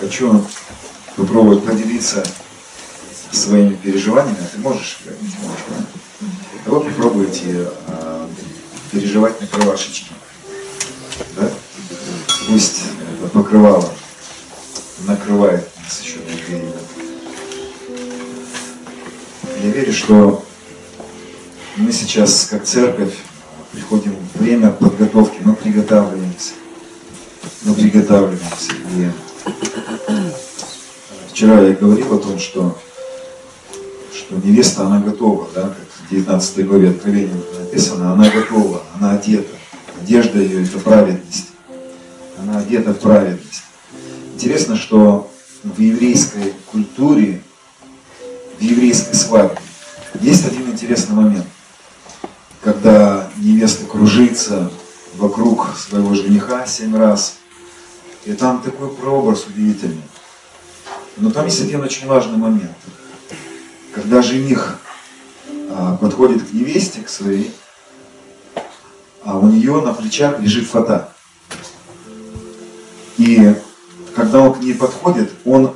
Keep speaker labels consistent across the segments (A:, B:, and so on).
A: хочу попробовать поделиться своими переживаниями. А ты можешь? Можешь, да? Вы попробуйте а, переживать на кровашечке. Да? Пусть это покрывало накрывает нас еще. Я верю, что мы сейчас, как церковь, приходим в время подготовки, мы приготавливаемся. Мы приготавливаемся. И вчера я говорил о том, что, что невеста, она готова, да, как в 19 главе Откровения написано, она готова, она одета. Одежда ее – это праведность. Она одета в праведность. Интересно, что в еврейской культуре, в еврейской свадьбе есть один интересный момент – когда невеста кружится вокруг своего жениха семь раз. И там такой прообраз удивительный. Но там есть один очень важный момент. Когда жених а, подходит к невесте, к своей, а у нее на плечах лежит фата. И когда он к ней подходит, он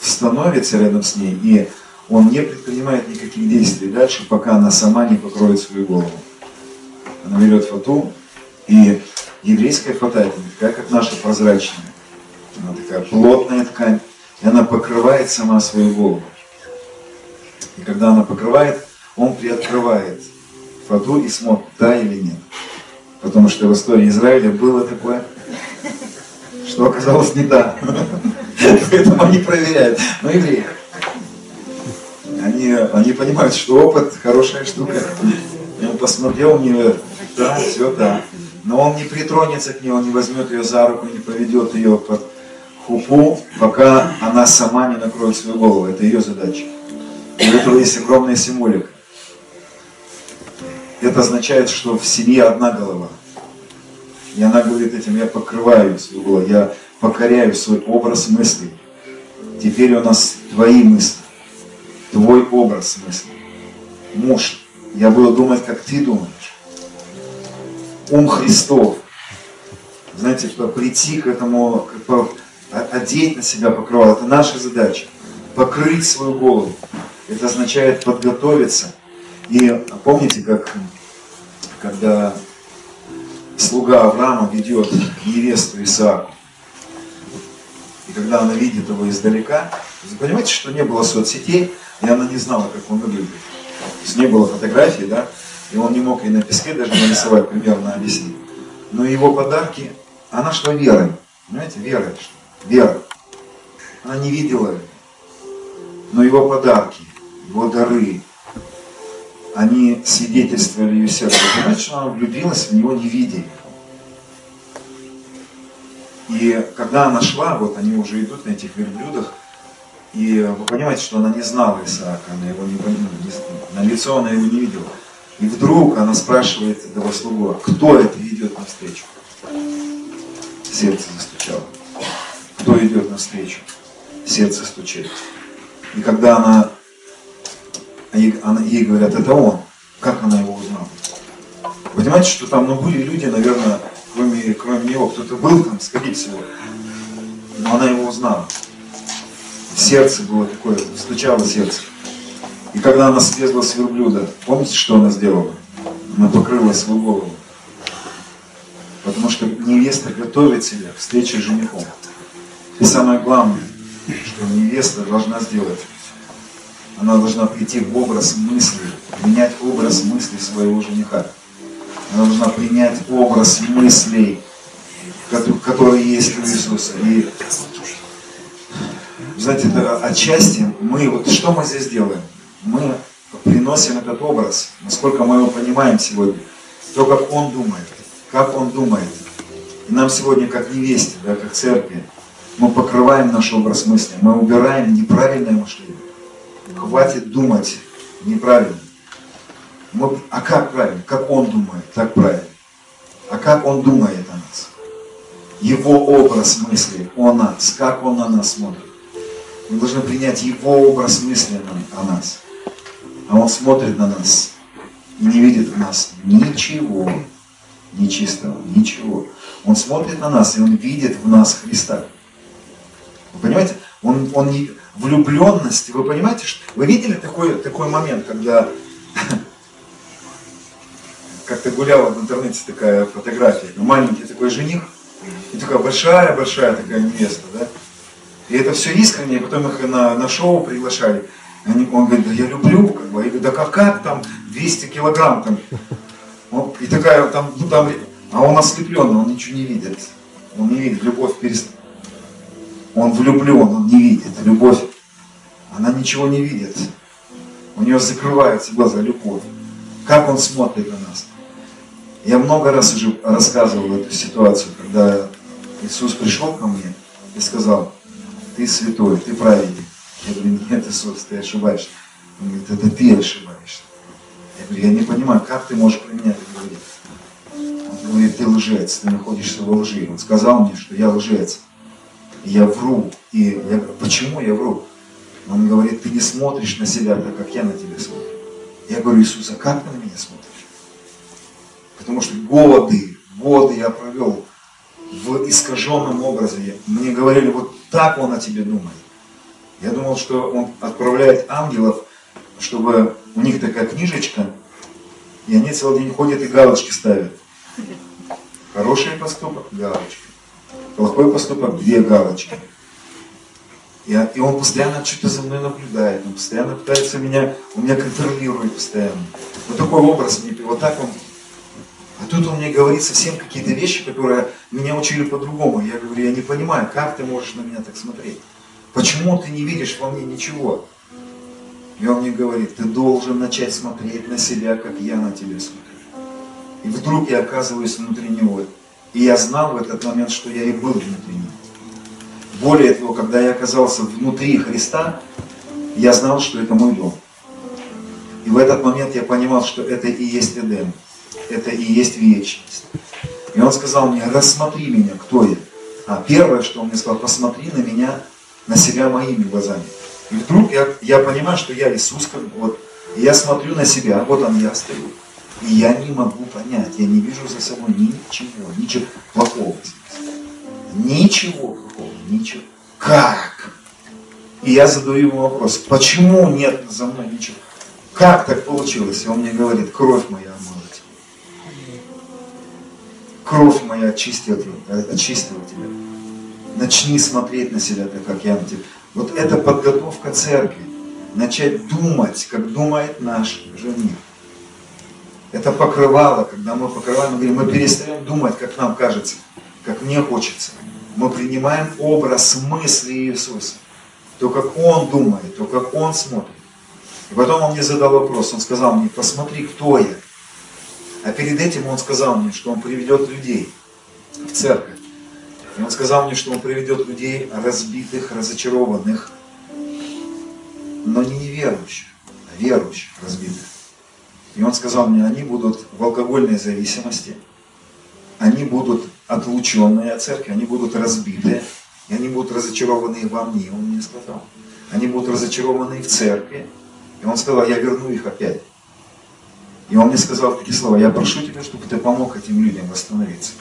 A: становится рядом с ней, и он не предпринимает никаких действий дальше, пока она сама не покроет свою голову. Она берет фату, и еврейская фата как наша прозрачная. Она такая плотная ткань, и она покрывает сама свою голову. И когда она покрывает, он приоткрывает фату и смотрит, да или нет. Потому что в истории Израиля было такое, что оказалось не да. Поэтому они проверяют. Но евреи, они, они понимают, что опыт хорошая штука. И он посмотрел у нее, да, все, да. Но он не притронется к ней, он не возьмет ее за руку, не поведет ее под хупу, пока она сама не накроет свою голову. Это ее задача. У этого есть огромная символика. Это означает, что в семье одна голова. И она говорит этим, я покрываю свою голову, я покоряю свой образ мыслей. Теперь у нас твои мысли твой образ мысли. Муж, я буду думать, как ты думаешь. Ум Христов. Знаете, прийти к этому, одеть на себя покрывало, это наша задача. Покрыть свою голову. Это означает подготовиться. И помните, как когда слуга Авраама ведет невесту Исааку, и когда она видит его издалека, вы понимаете, что не было соцсетей, и она не знала, как он выглядит. То есть не было фотографии, да, и он не мог ей на песке даже нарисовать, примерно объяснить. Но его подарки, она шла верой. Понимаете, верой шла. Вера. Она не видела Но его подарки, его дары, они свидетельствовали ее сердце. Что она влюбилась в него, не видя. И когда она шла, вот они уже идут на этих верблюдах, и вы понимаете, что она не знала Исаака, она его не, не на лицо она его не видела. И вдруг она спрашивает этого слугу, кто это идет навстречу? Сердце застучало. Кто идет навстречу? Сердце стучит. И когда она, ей, она, ей говорят, это он, как она его узнала? Понимаете, что там, ну, были люди, наверное, кроме, кроме него, кто-то был там, скорее всего, но она его узнала сердце было такое, стучало сердце. И когда она слезла с верблюда, помните, что она сделала? Она покрыла свою голову. Потому что невеста готовит себя к встрече с женихом. И самое главное, что невеста должна сделать, она должна прийти в образ мысли, принять образ мысли своего жениха. Она должна принять образ мыслей, которые есть у Иисуса. И знаете, это отчасти мы, вот что мы здесь делаем? Мы приносим этот образ, насколько мы его понимаем сегодня, то, как он думает, как он думает. И нам сегодня, как невесте, да, как церкви, мы покрываем наш образ мысли, мы убираем неправильное мышление. Хватит думать неправильно. Мы, а как правильно? Как он думает, так правильно. А как он думает о нас? Его образ мысли о нас, как он на нас смотрит. Мы должны принять Его образ мысли о нас. А Он смотрит на нас и не видит в нас ничего нечистого, ничего. Он смотрит на нас, и Он видит в нас Христа. Вы понимаете? Он, он не, влюбленность, вы понимаете, что вы видели такой, такой момент, когда как-то гуляла в интернете такая фотография, маленький такой жених, и такая большая-большая такая невеста, да? И это все искренне, и потом их на, на шоу приглашали. Они, он говорит, да я люблю, как бы, я говорю, да как, как там 200 килограмм там. Он, и такая там, ну там, а он ослеплен, он ничего не видит. Он не видит, любовь перестала. Он влюблен, он не видит. Любовь, она ничего не видит. У нее закрываются глаза, любовь. Как он смотрит на нас. Я много раз уже рассказывал эту ситуацию, когда Иисус пришел ко мне и сказал, ты святой, ты праведник. Я говорю, нет, Иисус, ты ошибаешься. Он говорит, это ты ошибаешься. Я говорю, я не понимаю, как ты можешь про меня это говорить? Он говорит, ты лжец, ты находишься во лжи. Он сказал мне, что я лжец. Я вру. И я говорю, почему я вру? Он говорит, ты не смотришь на себя так, как я на тебя смотрю. Я говорю, Иисус, а как ты на меня смотришь? Потому что годы, годы я провел в искаженном образе. Мне говорили, вот так он о тебе думает. Я думал, что он отправляет ангелов, чтобы у них такая книжечка, и они целый день ходят и галочки ставят. Хороший поступок – галочка. Плохой поступок – две галочки. И, и он постоянно что-то за мной наблюдает, он постоянно пытается меня, он меня контролирует постоянно. Вот такой образ мне, вот так он а тут он мне говорит совсем какие-то вещи, которые меня учили по-другому. Я говорю, я не понимаю, как ты можешь на меня так смотреть? Почему ты не видишь во мне ничего? И он мне говорит, ты должен начать смотреть на себя, как я на тебя смотрю. И вдруг я оказываюсь внутри него. И я знал в этот момент, что я и был внутри него. Более того, когда я оказался внутри Христа, я знал, что это мой дом. И в этот момент я понимал, что это и есть Эдем это и есть вечность. И он сказал мне, рассмотри меня, кто я. А первое, что он мне сказал, посмотри на меня, на себя моими глазами. И вдруг я, я понимаю, что я Иисус, как вот, и я смотрю на себя, вот он я стою. И я не могу понять, я не вижу за собой ничего, ничего плохого. Ничего плохого, ничего. Как? И я задаю ему вопрос, почему нет за мной ничего? Как так получилось? И он мне говорит, кровь моя Кровь моя очистила, очистила тебя. Начни смотреть на себя так, как я на тебя. Вот это подготовка церкви. Начать думать, как думает наш жених. Это покрывало, когда мы покрываем, мы говорим, мы перестаем думать, как нам кажется, как мне хочется. Мы принимаем образ мысли Иисуса. То, как Он думает, то, как Он смотрит. И потом Он мне задал вопрос, Он сказал мне, посмотри, кто я. А перед этим он сказал мне, что он приведет людей в церковь. И он сказал мне, что он приведет людей разбитых, разочарованных, но не неверующих, а верующих, разбитых. И он сказал мне, они будут в алкогольной зависимости, они будут отлученные от церкви, они будут разбитые, и они будут разочарованы во мне, он мне сказал. Они будут разочарованы в церкви. И он сказал, я верну их опять. И он мне сказал такие слова, я прошу тебя, чтобы ты помог этим людям восстановиться.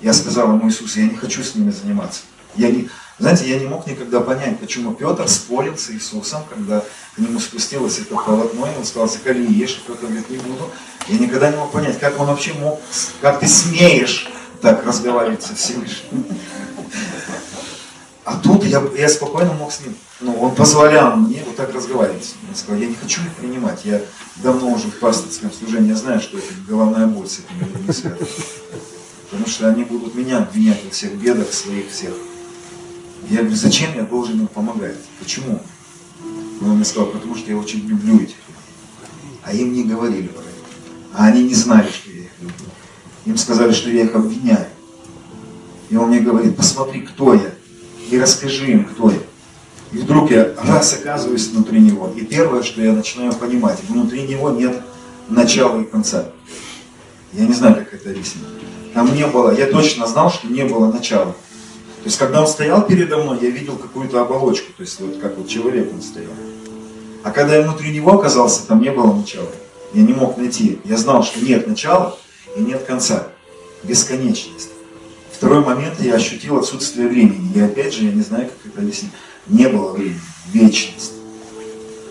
A: Я сказал ему, Иисус, я не хочу с ними заниматься. Я не, знаете, я не мог никогда понять, почему Петр спорил с Иисусом, когда к нему спустилось это полотно, и он сказал, закали ешь, и Петр говорит, не буду. Я никогда не мог понять, как он вообще мог, как ты смеешь так разговаривать со Всевышним. А тут я, я спокойно мог с ним, ну, он позволял мне вот так разговаривать. Он сказал, я не хочу их принимать, я давно уже в пасторском служении, я знаю, что это головная боль с этими людьми связана. Потому что они будут меня обвинять во всех бедах своих всех. Я говорю, зачем я должен им помогать? Почему? Он мне сказал, потому что я очень люблю этих людей. А им не говорили про это. А они не знали, что я их люблю. Им сказали, что я их обвиняю. И он мне говорит, посмотри, кто я и расскажи им, кто я. И вдруг я раз оказываюсь внутри него. И первое, что я начинаю понимать, внутри него нет начала и конца. Я не знаю, как это объяснить. Там не было, я точно знал, что не было начала. То есть, когда он стоял передо мной, я видел какую-то оболочку, то есть, вот как вот человек он стоял. А когда я внутри него оказался, там не было начала. Я не мог найти. Я знал, что нет начала и нет конца. Бесконечность. Второй момент, я ощутил отсутствие времени. И опять же, я не знаю, как это объяснить. Не было времени, вечность.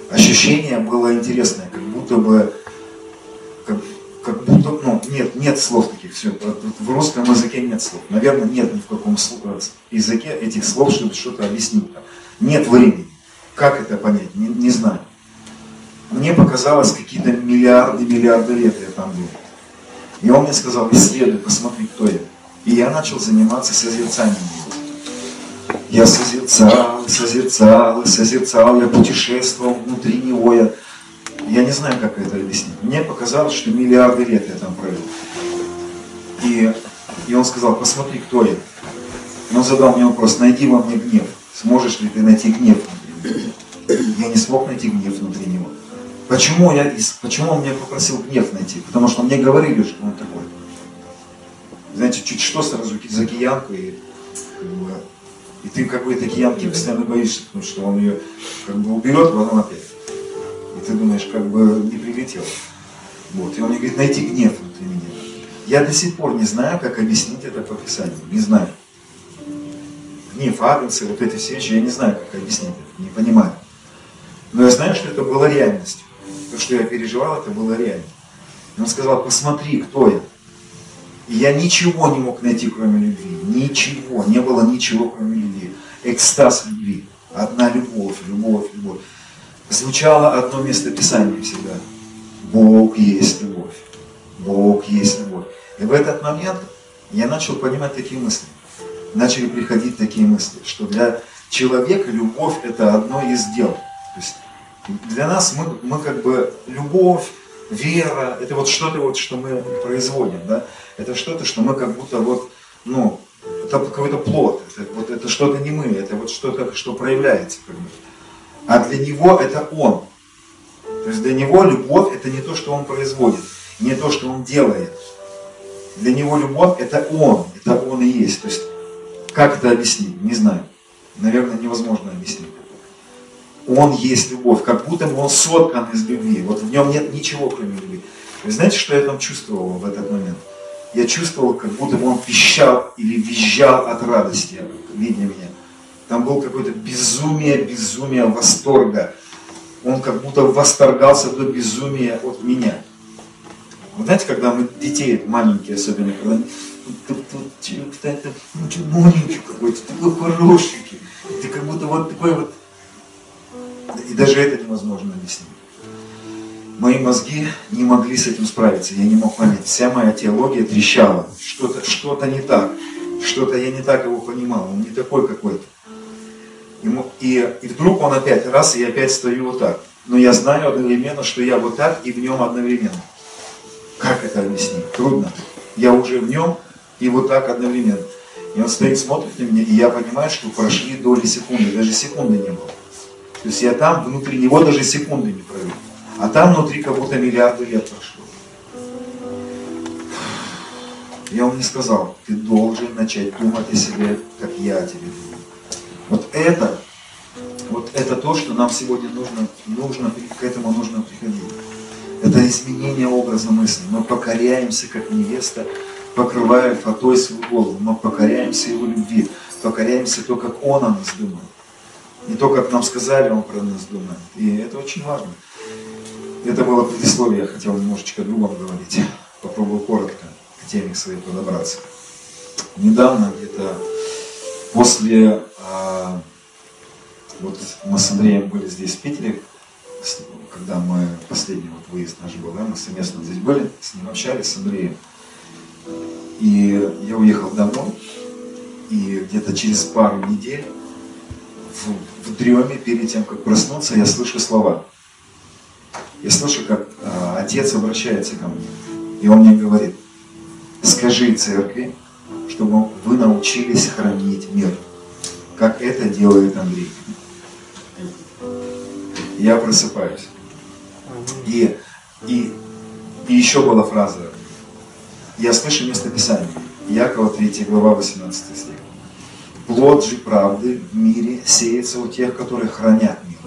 A: Ощущение было интересное, как будто бы, как, будто, ну, нет, нет слов таких, все, в русском языке нет слов. Наверное, нет ни в каком языке этих слов, чтобы что-то объяснить. Нет времени. Как это понять? Не, не знаю. Мне показалось, какие-то миллиарды, миллиарды лет я там был. И он мне сказал, исследуй, посмотри, кто я. И я начал заниматься созерцанием Я созерцал, созерцал, созерцал, я путешествовал внутри него, я, я не знаю, как это объяснить. Мне показалось, что миллиарды лет я там провел. И, и он сказал, посмотри, кто я. И он задал мне вопрос, найди во мне гнев. Сможешь ли ты найти гнев внутри него? Я не смог найти гнев внутри него. Почему, я, почему он меня попросил гнев найти? Потому что мне говорили, что он такой знаете, чуть что сразу за киянку, и, и ты как бы этой киянки постоянно боишься, потому что он ее как бы уберет, потом опять. Ты думаешь, как бы не прилетел. Вот. И он мне говорит, найти гнев внутри меня. Я до сих пор не знаю, как объяснить это по Писанию. Не знаю. Гнев, агнцы, вот эти все вещи, я не знаю, как объяснить это, не понимаю. Но я знаю, что это было реальностью. То, что я переживал, это было реально. И он сказал, посмотри, кто я. И я ничего не мог найти, кроме любви. Ничего. Не было ничего, кроме любви. Экстаз любви. Одна любовь, любовь, любовь. Звучало одно место Писания всегда. Бог есть любовь. Бог есть любовь. И в этот момент я начал понимать такие мысли. Начали приходить такие мысли, что для человека любовь это одно из дел. То есть для нас мы, мы как бы любовь, вера, это вот что-то вот, что мы производим, да это что-то, что мы как будто вот, ну, это какой-то плод, это, вот это что-то не мы, это вот что-то, что проявляется. Как бы. А для него это он. То есть для него любовь это не то, что он производит, не то, что он делает. Для него любовь это он, это он и есть. То есть как это объяснить? Не знаю. Наверное, невозможно объяснить. Он есть любовь, как будто бы он соткан из любви. Вот в нем нет ничего, кроме любви. Вы знаете, что я там чувствовал в этот момент? я чувствовал, как будто бы он пищал или визжал от радости, видя меня. Там был какое-то безумие, безумие восторга. Он как будто восторгался до безумия от меня. Вы знаете, когда мы детей, маленькие особенно, когда они тут, тут, это маленький какой-то, такой хорошенький. Ты как будто вот такой вот. И даже это невозможно объяснить мои мозги не могли с этим справиться, я не мог понять. Вся моя теология трещала. Что-то что, -то, не так. Что-то я не так его понимал. Он не такой какой-то. Ему, и, и вдруг он опять раз, и опять стою вот так. Но я знаю одновременно, что я вот так и в нем одновременно. Как это объяснить? Трудно. Я уже в нем и вот так одновременно. И он стоит, смотрит на меня, и я понимаю, что прошли доли секунды, даже секунды не было. То есть я там внутри него даже секунды не провел. А там внутри как будто миллиарды лет прошло. Я вам не сказал, ты должен начать думать о себе, как я о тебе думаю. Вот это, вот это то, что нам сегодня нужно, нужно, к этому нужно приходить. Это изменение образа мысли. Мы покоряемся, как невеста, покрывая фатой свою голову. Мы покоряемся его любви, покоряемся то, как он о нас думает. Не то, как нам сказали, он про нас думает. И это очень важно. Это было предисловие, я хотел немножечко другом говорить. Попробую коротко к теме своей подобраться. Недавно, где-то после, а, вот мы с Андреем были здесь в Питере, когда мы, последний вот выезд наш был, да, мы совместно здесь были, с ним общались, с Андреем. И я уехал домой, и где-то через пару недель в, в дреме, перед тем, как проснуться, я слышу слова – я слышу, как э, отец обращается ко мне, и он мне говорит, скажи церкви, чтобы вы научились хранить мир, как это делает Андрей. Я просыпаюсь. И, и, и еще была фраза. Я слышу местописание. Якова 3 глава 18 стих. Плод же правды в мире сеется у тех, которые хранят мир.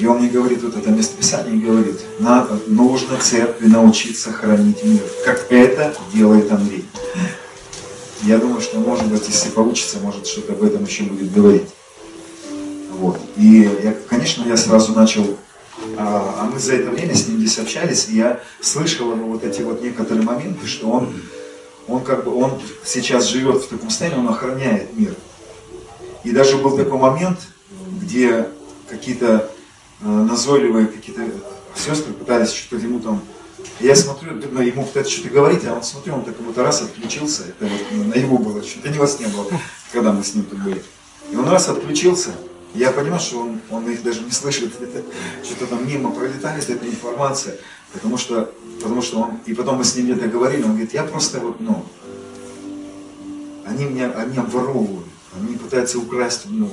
A: И он мне говорит, вот это местописание говорит, надо, нужно церкви научиться хранить мир, как это делает Андрей. я думаю, что, может быть, если получится, может, что-то об этом еще будет говорить. Вот. И, я, конечно, я сразу начал, а, а мы за это время с ним здесь общались, и я слышал ему вот эти вот некоторые моменты, что он, он как бы, он сейчас живет в таком состоянии, он охраняет мир. И даже был такой момент, где какие-то назойливые какие-то сестры пытались что-то ему там я смотрю, ну, ему пытается что-то говорить, а он смотрю, он так как раз отключился. Это вот на его было, что-то не вас не было, когда мы с ним тут были. И он раз отключился. Я понимаю, что он, он их даже не слышит, что-то там мимо пролетает эта информация, потому что, потому что он, и потом мы с ним где-то говорили, он говорит, я просто вот, ну, они меня, они обворовывают, они пытаются украсть, ну,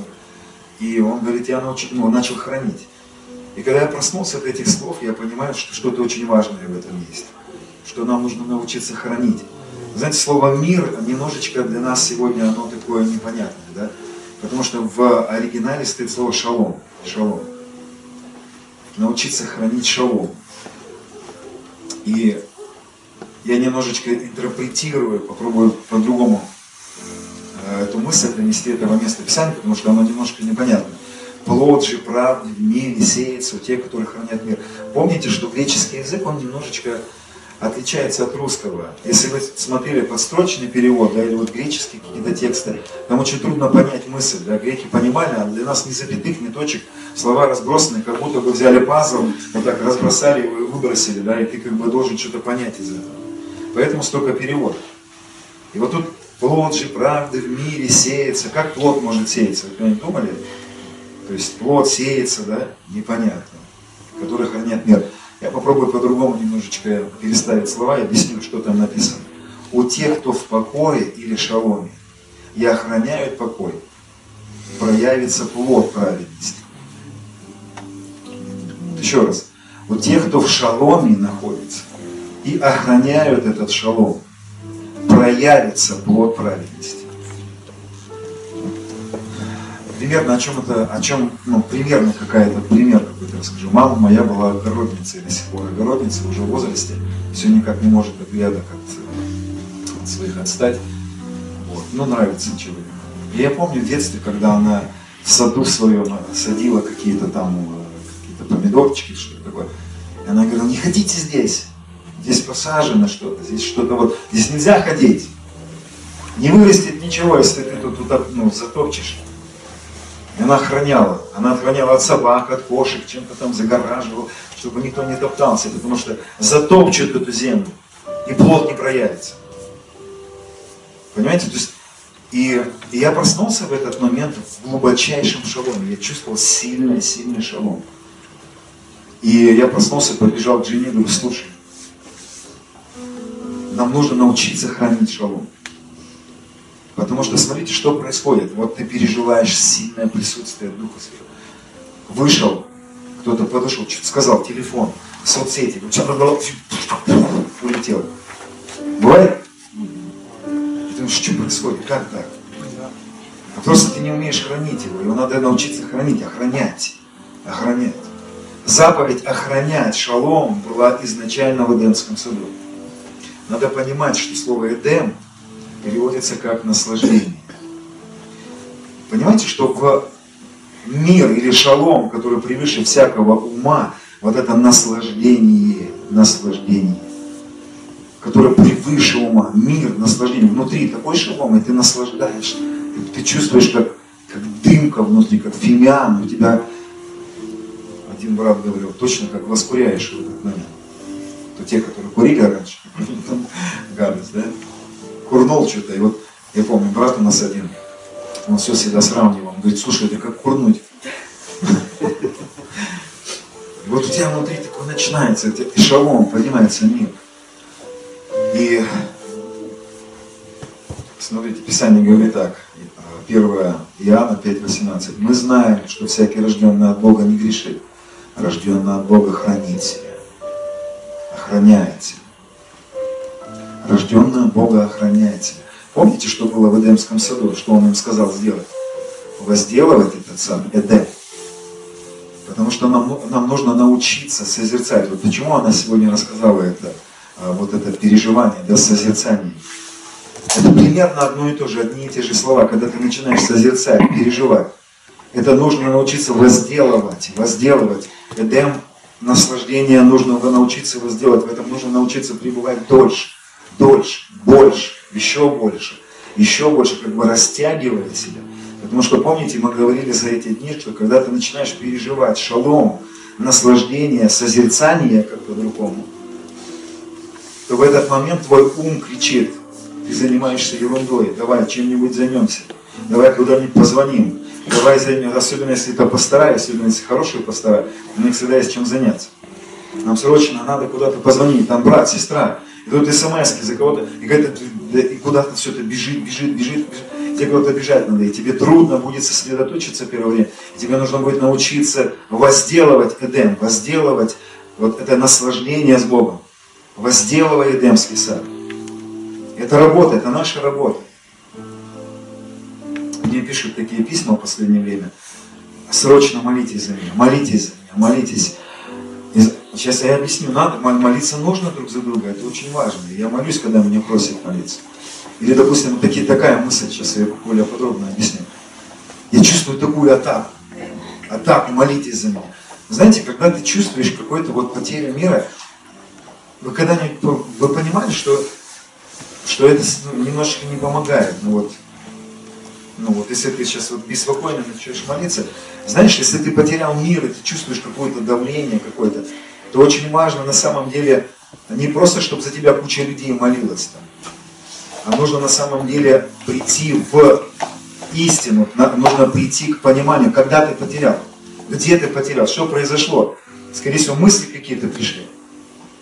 A: и он говорит, я научил, ну, начал хранить. И когда я проснулся от этих слов, я понимаю, что что-то очень важное в этом есть. Что нам нужно научиться хранить. Знаете, слово «мир» немножечко для нас сегодня оно такое непонятное, да? Потому что в оригинале стоит слово «шалом». Шалом. Научиться хранить шалом. И я немножечко интерпретирую, попробую по-другому э, эту мысль донести этого места Писания, потому что оно немножко непонятно плод же правды в мире сеется у тех, которые хранят мир. Помните, что греческий язык, он немножечко отличается от русского. Если вы смотрели подстрочный перевод, да, или вот греческие какие-то тексты, там очень трудно понять мысль. Да, греки понимали, а для нас ни запятых, ни точек, слова разбросаны, как будто бы взяли пазл, вот так разбросали его и выбросили, да, и ты как бы должен что-то понять из этого. Поэтому столько переводов. И вот тут плод же правды в мире сеется. Как плод может сеяться? Вы когда-нибудь думали? То есть плод сеется, да, непонятно, который хранят мир. Я попробую по-другому немножечко переставить слова и объясню, что там написано. У тех, кто в покое или шаломе и охраняют покой, проявится плод праведности. Еще раз. У тех, кто в шаломе находится и охраняют этот шалом, проявится плод праведности примерно о чем это, о чем, ну, примерно какая-то, пример какой-то расскажу. Мама моя была огородницей до сих пор, огородница уже в возрасте, все никак не может от рядок от, от своих отстать. Вот. Но нравится человеку. Я помню в детстве, когда она в саду своем садила какие-то там э, какие-то помидорчики, что-то такое. И она говорила, не ходите здесь, здесь посажено что-то, здесь что-то вот, здесь нельзя ходить. Не вырастет ничего, если ты тут, тут ну, затопчешь. И она охраняла. Она охраняла от собак, от кошек, чем-то там загораживала, чтобы никто не топтался, потому что затопчут эту землю, и плод не проявится. Понимаете? То есть, и, и я проснулся в этот момент в глубочайшем шаломе. Я чувствовал сильный, сильный шалом. И я проснулся, побежал к жене, говорю, слушай, нам нужно научиться хранить шалом. Потому что смотрите, что происходит. Вот ты переживаешь сильное присутствие Духа Святого. Вышел, кто-то подошел, что-то сказал, телефон, соцсети, улетел. Бывает? Ты думаешь, что происходит? Как так? А просто ты не умеешь хранить его. Его надо научиться хранить, охранять. Охранять. Заповедь охранять шалом была изначально в Эдемском саду. Надо понимать, что слово Эдем – переводится как наслаждение. Понимаете, что в мир или шалом, который превыше всякого ума, вот это наслаждение, наслаждение, которое превыше ума, мир, наслаждение, внутри такой шалом, и ты наслаждаешься, ты, ты чувствуешь, как, как дымка внутри, как фимиан, у тебя, один брат говорил, точно как воскуряешь в этот момент. То те, которые курили раньше, гадость, да? Курнул что-то. И вот я помню, брат у нас один, он все всегда сравнивал. Он говорит, слушай, это как курнуть. Вот у тебя внутри такое начинается, эшелон, поднимается мир. И смотрите, Писание говорит так, 1 Иоанна 5,18. Мы знаем, что всякий рожденный от Бога не грешит, рожденный от Бога хранит себя, охраняет себя рожденная Бога охраняет тебя. Помните, что было в Эдемском саду, что он им сказал сделать? Возделывать этот сад, Эдем. Потому что нам, нам нужно научиться созерцать. Вот почему она сегодня рассказала это, а, вот это переживание, да, созерцание. Это пример примерно одно и то же, одни и те же слова, когда ты начинаешь созерцать, переживать. Это нужно научиться возделывать, возделывать. Эдем, наслаждение нужно научиться возделать. В этом нужно научиться пребывать дольше, дольше, больше, еще больше, еще больше, как бы растягивая себя. Потому что, помните, мы говорили за эти дни, что когда ты начинаешь переживать шалом, наслаждение, созерцание, как по-другому, то в этот момент твой ум кричит, ты занимаешься ерундой, давай чем-нибудь займемся, давай куда-нибудь позвоним, давай займемся, особенно если это пастора, особенно если хорошие пастора, у них всегда есть чем заняться. Нам срочно надо куда-то позвонить, там брат, сестра, и тут смс за кого-то, и, и куда-то все это бежит, бежит, бежит, бежит тебе куда-то бежать надо, и тебе трудно будет сосредоточиться первое время, и тебе нужно будет научиться возделывать Эдем, возделывать вот это наслаждение с Богом, возделывая Эдемский сад. Это работа, это наша работа. Мне пишут такие письма в последнее время. Срочно молитесь за меня, молитесь за меня, молитесь. Сейчас я объясню, надо, молиться нужно друг за друга, это очень важно. Я молюсь, когда меня просят молиться. Или, допустим, такие, такая мысль, сейчас я более подробно объясню. Я чувствую такую атаку. Атаку, молитесь за меня. Знаете, когда ты чувствуешь какую-то вот потерю мира, вы когда-нибудь вы понимали, что, что это ну, немножечко не помогает. Ну вот, ну вот, если ты сейчас вот беспокойно начнешь молиться, знаешь, если ты потерял мир, и ты чувствуешь какое-то давление какое-то, то очень важно на самом деле не просто, чтобы за тебя куча людей молилась там, а нужно на самом деле прийти в истину, нужно прийти к пониманию, когда ты потерял, где ты потерял, что произошло. Скорее всего, мысли какие-то пришли.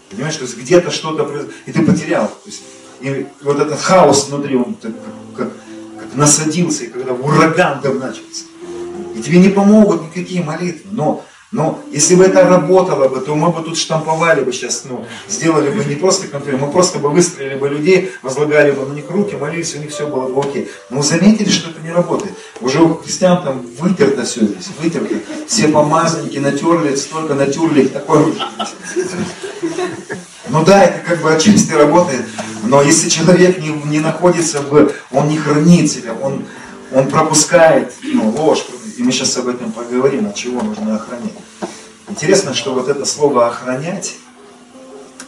A: Понимаешь, то есть где-то что-то произошло, и ты потерял. То есть, и вот этот хаос внутри, он как, как, как насадился, и когда ураган там начался. И тебе не помогут никакие молитвы, но но если бы это работало бы, то мы бы тут штамповали бы сейчас, ну, сделали бы не просто контроль, мы просто бы выстроили бы людей, возлагали бы на них руки, молились, у них все было бы окей. Но заметили, что это не работает. Уже у христиан там вытерто все здесь, вытерто. Все помазанники натерли, столько натерли, такое Ну да, это как бы отчасти работает, но если человек не, не находится в, он не хранит себя, он, он пропускает ну, ложь, и мы сейчас об этом поговорим, от чего нужно охранять. Интересно, что вот это слово «охранять»,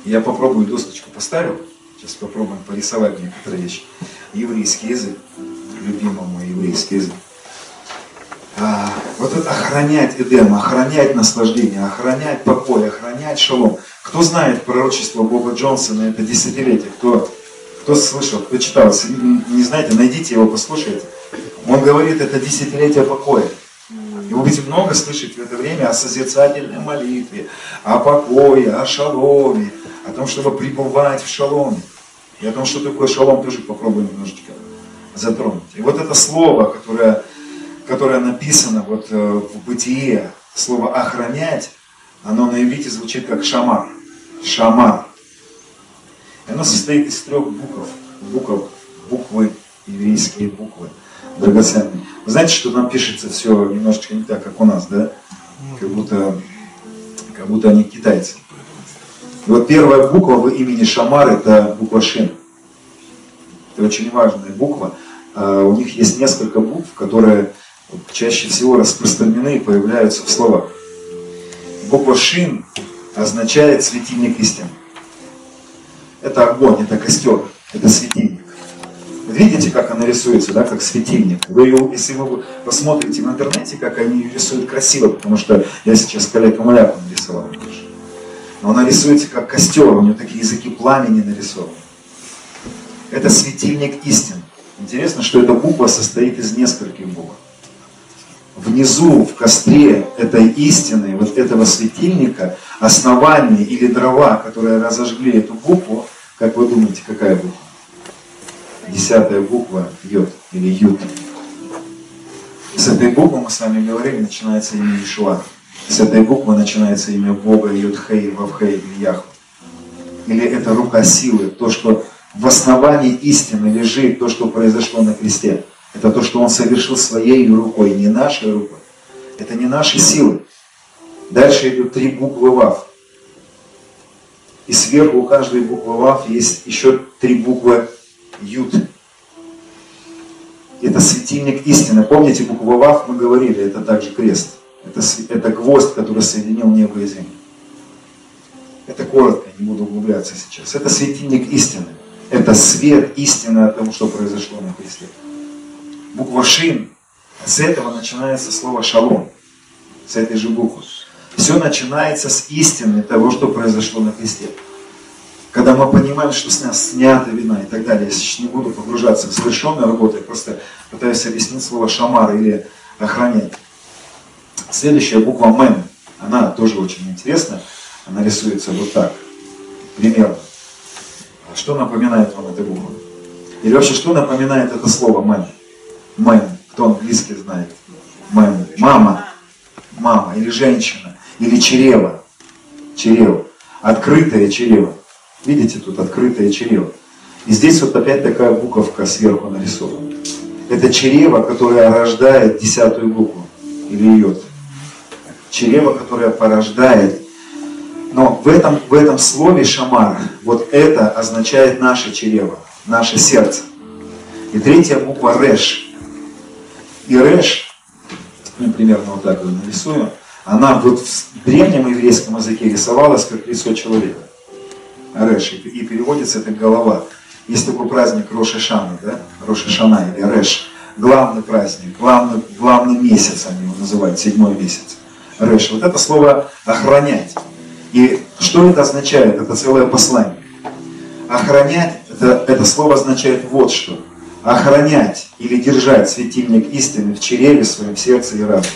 A: я попробую досточку поставил, сейчас попробуем порисовать некоторые вещи. Еврейский язык, любимый мой еврейский язык. А, вот это охранять Эдем, охранять наслаждение, охранять покой, охранять шалом. Кто знает пророчество Боба Джонсона, это десятилетие, кто, кто слышал, кто читал, не знаете, найдите его, послушайте. Он говорит, это десятилетие покоя. И будете много слышать в это время о созерцательной молитве, о покое, о шаломе, о том, чтобы пребывать в шаломе. И о том, что такое шалом, тоже попробуем немножечко затронуть. И вот это слово, которое, которое написано вот э, в бытие, слово «охранять», оно на иврите звучит как «шамар». «Шамар». И оно состоит из трех букв. Букв, буквы, еврейские буквы драгоценные. Вы знаете, что там пишется все немножечко не так, как у нас, да? Как будто, как будто они китайцы. И вот первая буква в имени Шамар это буква Шин. Это очень важная буква. А, у них есть несколько букв, которые чаще всего распространены и появляются в словах. Буква Шин означает светильник истины. Это огонь, это костер, это светильник. Видите, как она рисуется, да, как светильник. Вы ее, если вы посмотрите в интернете, как они ее рисуют красиво, потому что я сейчас коллег аккумулятор нарисовал. Но она рисуется как костер, у нее такие языки пламени нарисованы. Это светильник истин. Интересно, что эта буква состоит из нескольких букв. Внизу, в костре этой истины, вот этого светильника, основание или дрова, которые разожгли эту букву, как вы думаете, какая буква? Десятая буква Йод или Ют. С этой буквы мы с вами говорили, начинается имя Ишуа. С этой буквы начинается имя Бога Юдхей, Вавхей или Яхва. Или это рука силы, то, что в основании истины лежит то, что произошло на кресте. Это то, что Он совершил своей рукой, не нашей рукой. Это не наши силы. Дальше идут три буквы Вав. И сверху у каждой буквы Вав есть еще три буквы Юд. Это светильник истины. Помните, букву Вав мы говорили, это также крест. Это, это гвоздь, который соединил небо и землю. Это коротко, не буду углубляться сейчас. Это светильник истины. Это свет истины о том, что произошло на кресте. Буква Шин, с этого начинается слово Шалом. С этой же буквы. Все начинается с истины того, что произошло на кресте. Когда мы понимаем, что с нас снята вина и так далее, я сейчас не буду погружаться в совершенную работу, я просто пытаюсь объяснить слово шамар или охранять. Следующая буква Мем, она тоже очень интересна, она рисуется вот так, примерно. А что напоминает вам эта буква? Или вообще, что напоминает это слово Мем? Мем, кто английский знает? Мем, мама, мама или женщина, или чрево, чрево, открытое чрево. Видите, тут открытое чрево. И здесь вот опять такая буковка сверху нарисована. Это чрево, которое рождает десятую букву, или йод. Чрево, которое порождает. Но в этом, в этом слове шамар, вот это означает наше чрево, наше сердце. И третья буква реш. И реш, ну, примерно вот так вот нарисую, она вот в древнем еврейском языке рисовалась как лицо человека. Реш, и переводится это голова. Есть такой праздник Роши Шана, да? Роши Шана или Реш. Главный праздник, главный, главный месяц они его называют, седьмой месяц. Реш. Вот это слово охранять. И что это означает? Это целое послание. Охранять, это, это слово означает вот что. Охранять или держать светильник истины в чреве, в своем сердце и разуме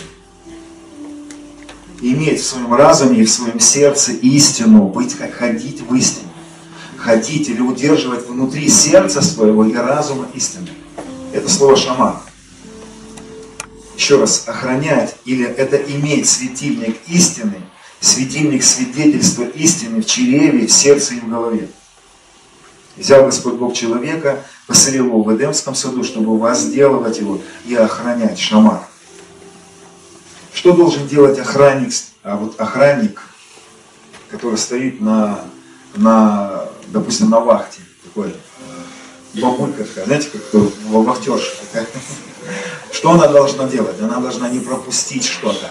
A: иметь в своем разуме и в своем сердце истину, быть, ходить в истине. Ходить или удерживать внутри сердца своего и разума истину. Это слово шаман. Еще раз, охранять или это иметь светильник истины, светильник свидетельства истины в чреве, в сердце и в голове. Взял Господь Бог человека, поселил его в Эдемском саду, чтобы возделывать его и охранять шамар. Что должен делать охранник, а вот охранник, который стоит на, на допустим, на вахте, такой бабулька такая, знаете, как вахтерша такая. Что она должна делать? Она должна не пропустить что-то.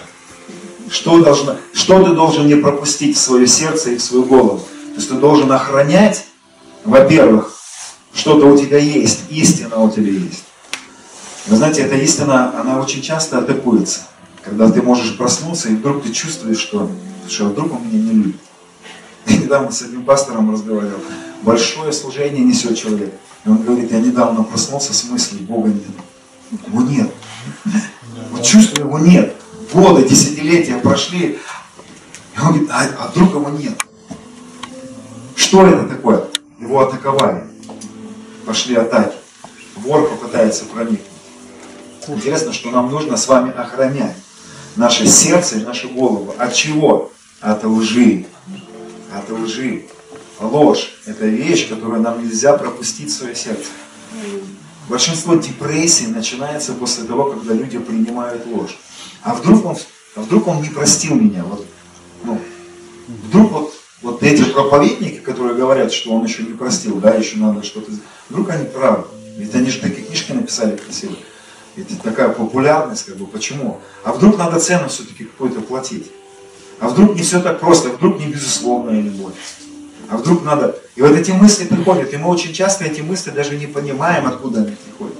A: Что, должна, что ты должен не пропустить в свое сердце и в свою голову? То есть ты должен охранять, во-первых, что-то у тебя есть, истина у тебя есть. Вы знаете, эта истина, она очень часто атакуется. Когда ты можешь проснуться, и вдруг ты чувствуешь, что, что вдруг он меня не любит. Я недавно с одним пастором разговаривал. Большое служение несет человек. И он говорит, я недавно проснулся с мыслью, Бога нет. Его нет. Вот чувствую, его нет. Годы, десятилетия прошли. И он говорит, а, а вдруг его нет? Что это такое? Его атаковали. Пошли атаки. Вор попытается проникнуть. Интересно, что нам нужно с вами охранять наше сердце и нашу голову. От чего? От лжи. От лжи. Ложь – это вещь, которую нам нельзя пропустить в свое сердце. Большинство депрессий начинается после того, когда люди принимают ложь. А вдруг он, а вдруг он не простил меня? Вот, ну, вдруг вот, вот эти проповедники, которые говорят, что он еще не простил, да, еще надо что-то... Вдруг они правы. Ведь они же такие книжки написали красивые. Это такая популярность, как бы, почему? А вдруг надо цену все-таки какую-то платить? А вдруг не все так просто, а вдруг не безусловная любовь? А вдруг надо... И вот эти мысли приходят, и мы очень часто эти мысли даже не понимаем, откуда они приходят.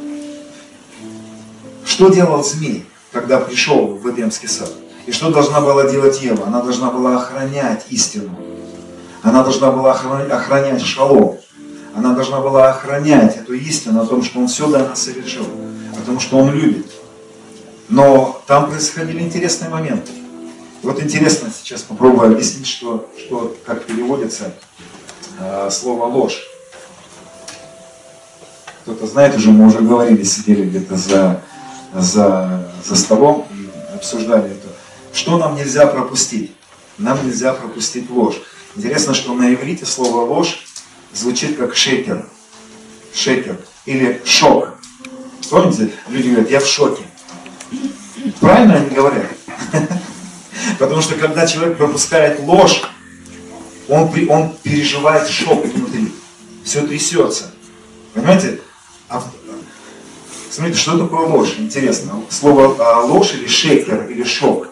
A: Что делал змей, когда пришел в Эдемский сад? И что должна была делать Ева? Она должна была охранять истину. Она должна была охранять шалом. Она должна была охранять эту истину о том, что он все для нас совершил потому что он любит. Но там происходили интересные моменты. Вот интересно сейчас попробую объяснить, что, что как переводится э, слово ложь. Кто-то знает уже, мы уже говорили, сидели где-то за, за, за столом и обсуждали это. Что нам нельзя пропустить? Нам нельзя пропустить ложь. Интересно, что на иврите слово ложь звучит как шекер. Шекер. Или шок. Помните, люди говорят, я в шоке. Правильно они говорят? Потому что когда человек пропускает ложь, он, он переживает шок внутри. Все трясется. Понимаете? А Смотрите, что такое ложь? Интересно. Слово а, ложь или шекер, или шок.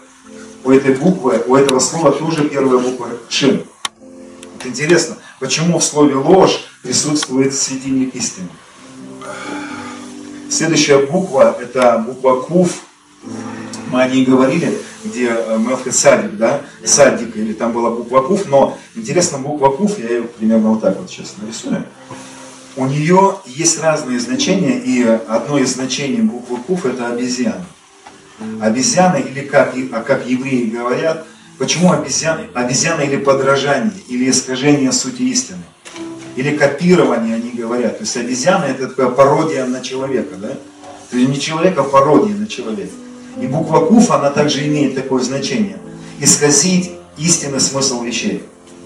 A: У этой буквы, у этого слова тоже первая буква шин. Это интересно, почему в слове ложь присутствует святине истины. Следующая буква, это буква Кув. Мы о ней говорили, где э, Мелхет Садик, да, Садик, или там была буква Кув, но интересно, буква Кув, я ее примерно вот так вот сейчас нарисую. У нее есть разные значения, и одно из значений буквы Куф это обезьяна. Обезьяна, или как, а как евреи говорят, почему обезьяна, обезьяна или подражание, или искажение сути истины, или копирование, они говорят. То есть обезьяна это такая пародия на человека, да? То есть не человек, а пародия на человека. И буква Куф, она также имеет такое значение. Исказить истинный смысл вещей.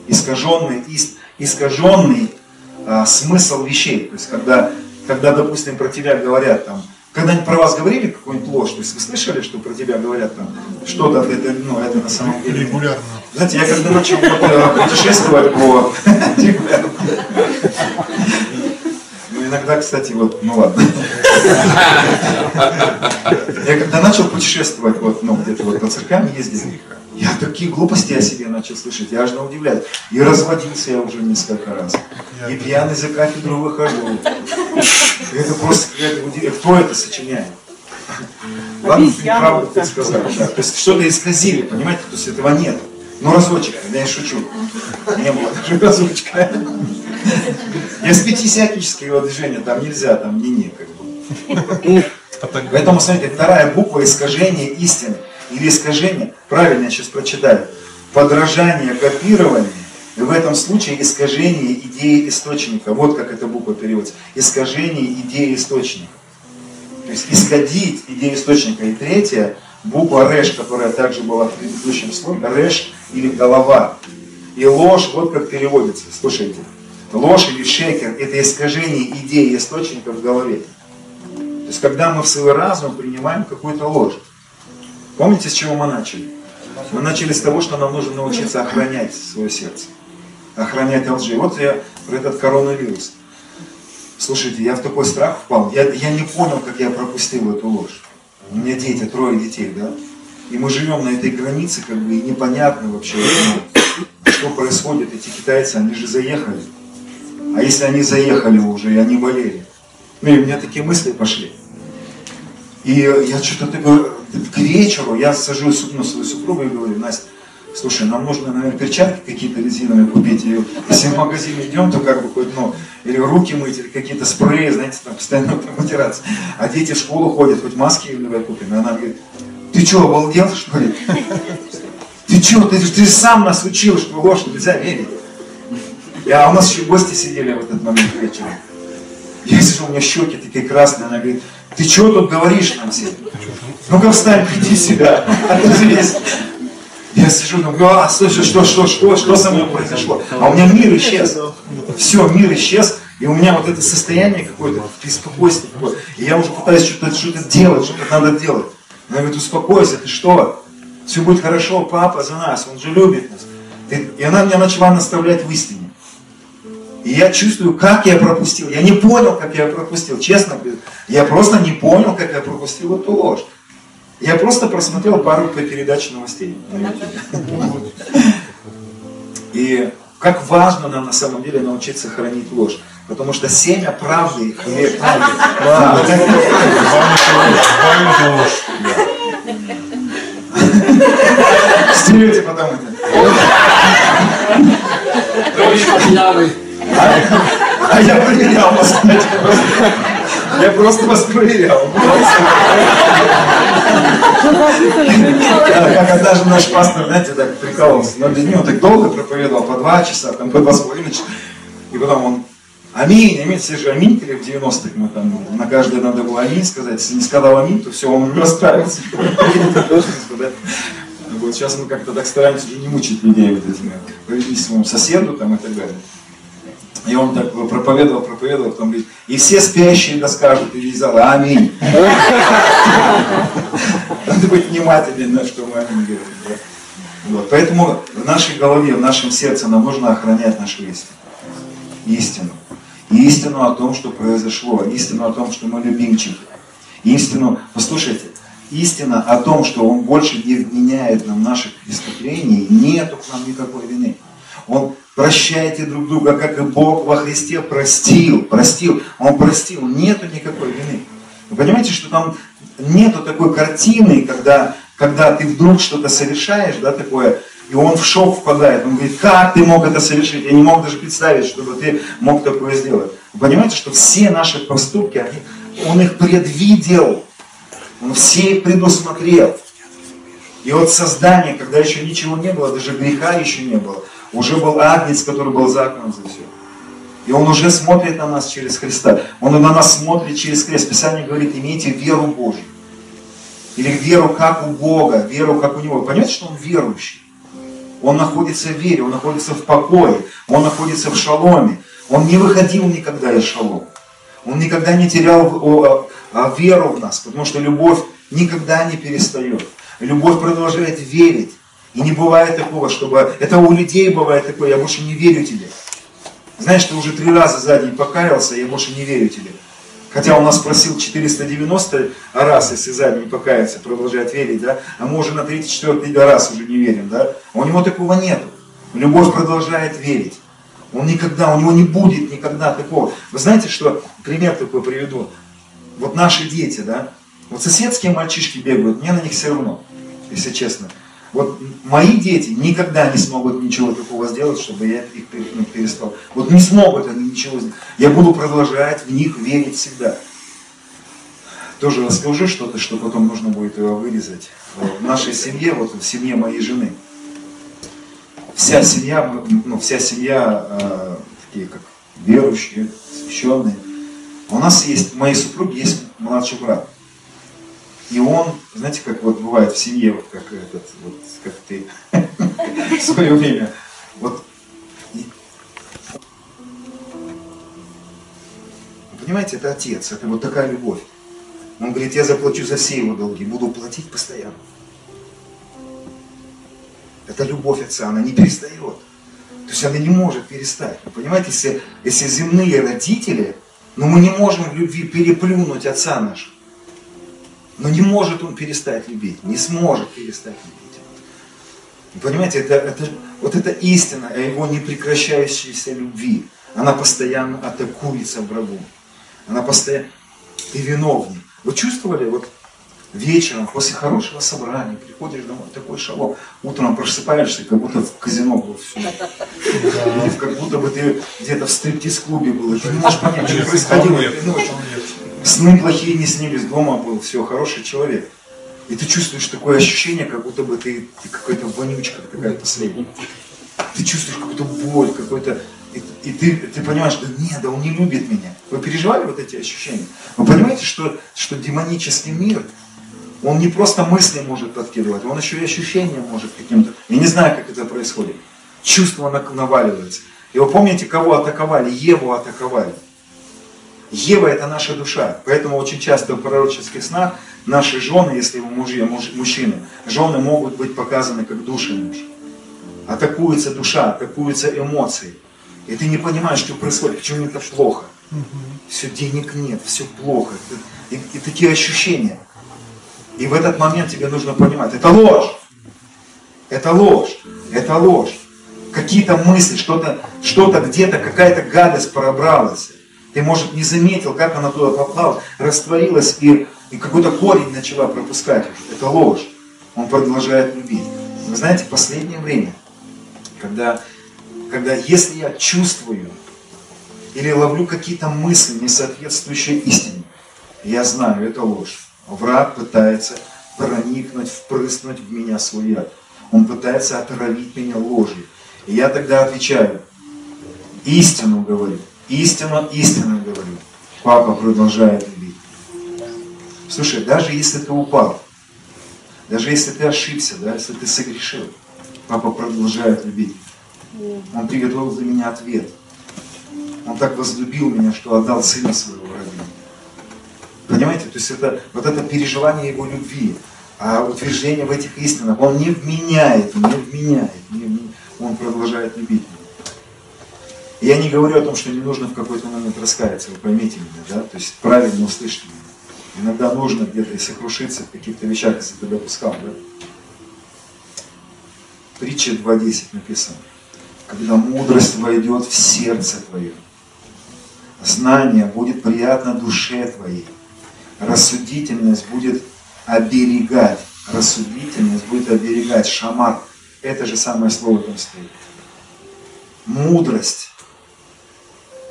A: Искаженный, ист, искаженный а, смысл вещей. То есть, когда, когда, допустим, про тебя говорят там, когда-нибудь про вас говорили какую-нибудь ложь? То есть вы слышали, что про тебя говорят там что-то, это, ну, это на самом деле.
B: Регулярно.
A: Знаете, я когда начал путешествовать по иногда, кстати, вот, ну ладно. Я когда начал путешествовать, вот, ну, где-то вот по церквям ездить, я такие глупости о себе начал слышать, я аж удивляюсь. И разводился я уже несколько раз. И пьяный за кафедру выхожу. Это просто кто это сочиняет? Ладно, ты правду ты сказал. Да. То есть что-то исказили, понимаете? То есть этого нет. Ну разочек, я шучу. Не было даже разочка. Из пятисятнического движения там нельзя, там не не как бы. Поэтому, смотрите, вторая буква искажения истины или искажение, правильно я сейчас прочитаю, подражание, копирование, и в этом случае искажение идеи источника. Вот как эта буква переводится. Искажение идеи источника. То есть исходить идею источника. И третья, буква реш, которая также была в предыдущем слове, реш или голова. И ложь, вот как переводится. Слушайте. Ложь или шекер – это искажение идеи источника в голове. То есть, когда мы в свой разум принимаем какую-то ложь. Помните, с чего мы начали? Мы начали с того, что нам нужно научиться охранять свое сердце. Охранять лжи. Вот я про этот коронавирус. Слушайте, я в такой страх впал. Я, я не понял, как я пропустил эту ложь. У меня дети, трое детей, да? И мы живем на этой границе, как бы, и непонятно вообще, что происходит. Эти китайцы, они же заехали. А если они заехали уже, и они болели? Ну, и у меня такие мысли пошли. И я что-то такое, к вечеру я сажусь на свою супругу и говорю, Настя, слушай, нам нужно, наверное, перчатки какие-то резиновые купить. И если в магазин идем, то как бы хоть, ну, или руки мыть, или какие-то спреи, знаете, там постоянно вытираться. А дети в школу ходят, хоть маски или купим. И она говорит, ты что, обалдел, что ли? Ты что, ты, ты сам нас учил, что ложь нельзя верить. И, а у нас еще гости сидели в этот момент вечером. Я сижу, у меня щеки такие красные, она говорит, ты что тут говоришь нам всем? Ну-ка встань, приди себя. Я сижу, думаю, а, слушай, что, что, что, что со мной произошло? А у меня мир исчез. Все, мир исчез. И у меня вот это состояние какое-то, беспокойство какое И я уже пытаюсь что-то что делать, что-то надо делать. Она говорит, успокойся, ты что? Все будет хорошо, папа за нас, он же любит нас. И она меня начала наставлять в истине. И я чувствую, как я пропустил. Я не понял, как я пропустил. Честно, я просто не понял, как я пропустил эту ложь. Я просто просмотрел пару передач новостей. И как важно нам на самом деле научиться хранить ложь. Потому что семя правды хлеб правды. Стерете потом это. А я проверял вас, кстати. Я просто вас проверял. Как однажды наш пастор, знаете, так прикалывался. На дню так долго проповедовал, по два часа, там по два с половиной часа. И потом он Аминь, аминь, все же аминькали в 90-х, мы там, на каждое надо было аминь сказать, если не сказал аминь, то все, он расстраивался. Вот сейчас мы как-то так стараемся не мучить людей вот этими, поведись своему соседу там и так далее. И он так проповедовал, проповедовал, потом говорит, и все спящие да скажут из зала, аминь. Надо быть внимательным, на что мы аминь говорим. Вот. Поэтому в нашей голове, в нашем сердце нам нужно охранять нашу истину. Истину. И истину о том, что произошло, истину о том, что мы любимчики. Истину, послушайте, истина о том, что Он больше не вменяет нам наших преступлений, нету к нам никакой вины. Он прощайте друг друга, как и Бог во Христе простил, простил. Он простил, нету никакой вины. Вы понимаете, что там нету такой картины, когда, когда ты вдруг что-то совершаешь, да, такое, и он в шок впадает. Он говорит, как ты мог это совершить? Я не мог даже представить, чтобы ты мог такое сделать. Вы понимаете, что все наши поступки, они, он их предвидел. Он все предусмотрел. И от создания, когда еще ничего не было, даже греха еще не было, уже был Агнец, который был загнан за все. И он уже смотрит на нас через Христа. Он на нас смотрит через крест. Писание говорит, имейте веру Божью. Или веру как у Бога, веру как у Него. Понимаете, что он верующий? Он находится в вере, он находится в покое, он находится в шаломе. Он не выходил никогда из шалома. Он никогда не терял веру в нас, потому что любовь никогда не перестает. Любовь продолжает верить. И не бывает такого, чтобы... Это у людей бывает такое, я больше не верю тебе. Знаешь, ты уже три раза за день покаялся, я больше не верю тебе. Хотя он нас просил 490 раз, если за день покаяться, продолжать верить, да? А мы уже на 34 раз уже не верим, да? А у него такого нету. Любовь продолжает верить. Он никогда, у него не будет никогда такого. Вы знаете, что, пример такой приведу. Вот наши дети, да, вот соседские мальчишки бегают, мне на них все равно, если честно. Вот мои дети никогда не смогут ничего такого сделать, чтобы я их ну, перестал. Вот не смогут они ничего сделать. Я буду продолжать в них верить всегда. Тоже расскажу что-то, что потом нужно будет его вырезать. В нашей семье, вот в семье моей жены, вся семья, ну, вся семья э, такие как верующие, священные. У нас есть, у моей супруги есть младший брат. И он, знаете, как вот бывает в семье, вот как этот, вот как ты в свое время, вот Понимаете, это отец, это вот такая любовь. Он говорит, я заплачу за все его долги, буду платить постоянно. Это любовь отца, она не перестает. То есть она не может перестать. Понимаете, если, если земные родители, но мы не можем в любви переплюнуть отца нашего. Но не может он перестать любить, не сможет перестать любить. Вы понимаете, это, это, вот эта истина о его непрекращающейся любви, она постоянно атакуется врагом. Она постоянно... Ты виновник. Вы чувствовали, вот вечером, после хорошего собрания, приходишь домой, такой шалом, утром просыпаешься, как будто в казино был все. Как будто бы ты где-то в стриптиз-клубе был, ты не можешь понять, что происходило этой ночью. Сны плохие не снились, дома был, все, хороший человек. И ты чувствуешь такое ощущение, как будто бы ты, ты какая-то вонючка такая последняя. Ты чувствуешь какую-то боль, какой-то... И, и ты, ты понимаешь, да нет, да он не любит меня. Вы переживали вот эти ощущения? Вы понимаете, что, что демонический мир, он не просто мысли может подкидывать, он еще и ощущения может каким-то... Я не знаю, как это происходит. Чувство наваливается. И вы помните, кого атаковали? Еву атаковали. Ева это наша душа. Поэтому очень часто в пророческих снах наши жены, если вы мужья, муж, мужчины, жены могут быть показаны как души мужа. Атакуется душа, атакуются эмоции. И ты не понимаешь, что происходит, почему это плохо. Все, денег нет, все плохо. И, и такие ощущения. И в этот момент тебе нужно понимать, это ложь. Это ложь. Это ложь. Какие-то мысли, что-то что где-то, какая-то гадость пробралась. Ты, может, не заметил, как она туда попала, растворилась и, и какой-то корень начала пропускать. Это ложь. Он продолжает любить. Вы знаете, последнее время, когда, когда если я чувствую или ловлю какие-то мысли, не соответствующие истине, я знаю, это ложь. Враг пытается проникнуть, впрыснуть в меня свой яд. Он пытается отравить меня ложью. И я тогда отвечаю, истину говорю. Истину, истину говорю. Папа продолжает любить. Слушай, даже если ты упал, даже если ты ошибся, да, если ты согрешил, папа продолжает любить. Он приготовил для меня ответ. Он так возлюбил меня, что отдал сына своего ради Понимаете? То есть это вот это переживание его любви, а утверждение в этих истинах, он не вменяет, не вменяет, не вменяет. он продолжает любить. Я не говорю о том, что не нужно в какой-то момент раскаяться, вы поймите меня, да? То есть правильно услышьте меня. Иногда нужно где-то и сокрушиться в каких-то вещах, если ты допускал, да? Притча 2.10 написано. Когда мудрость войдет в сердце твое, знание будет приятно душе твоей, рассудительность будет оберегать, рассудительность будет оберегать, шамар, это же самое слово там стоит. Мудрость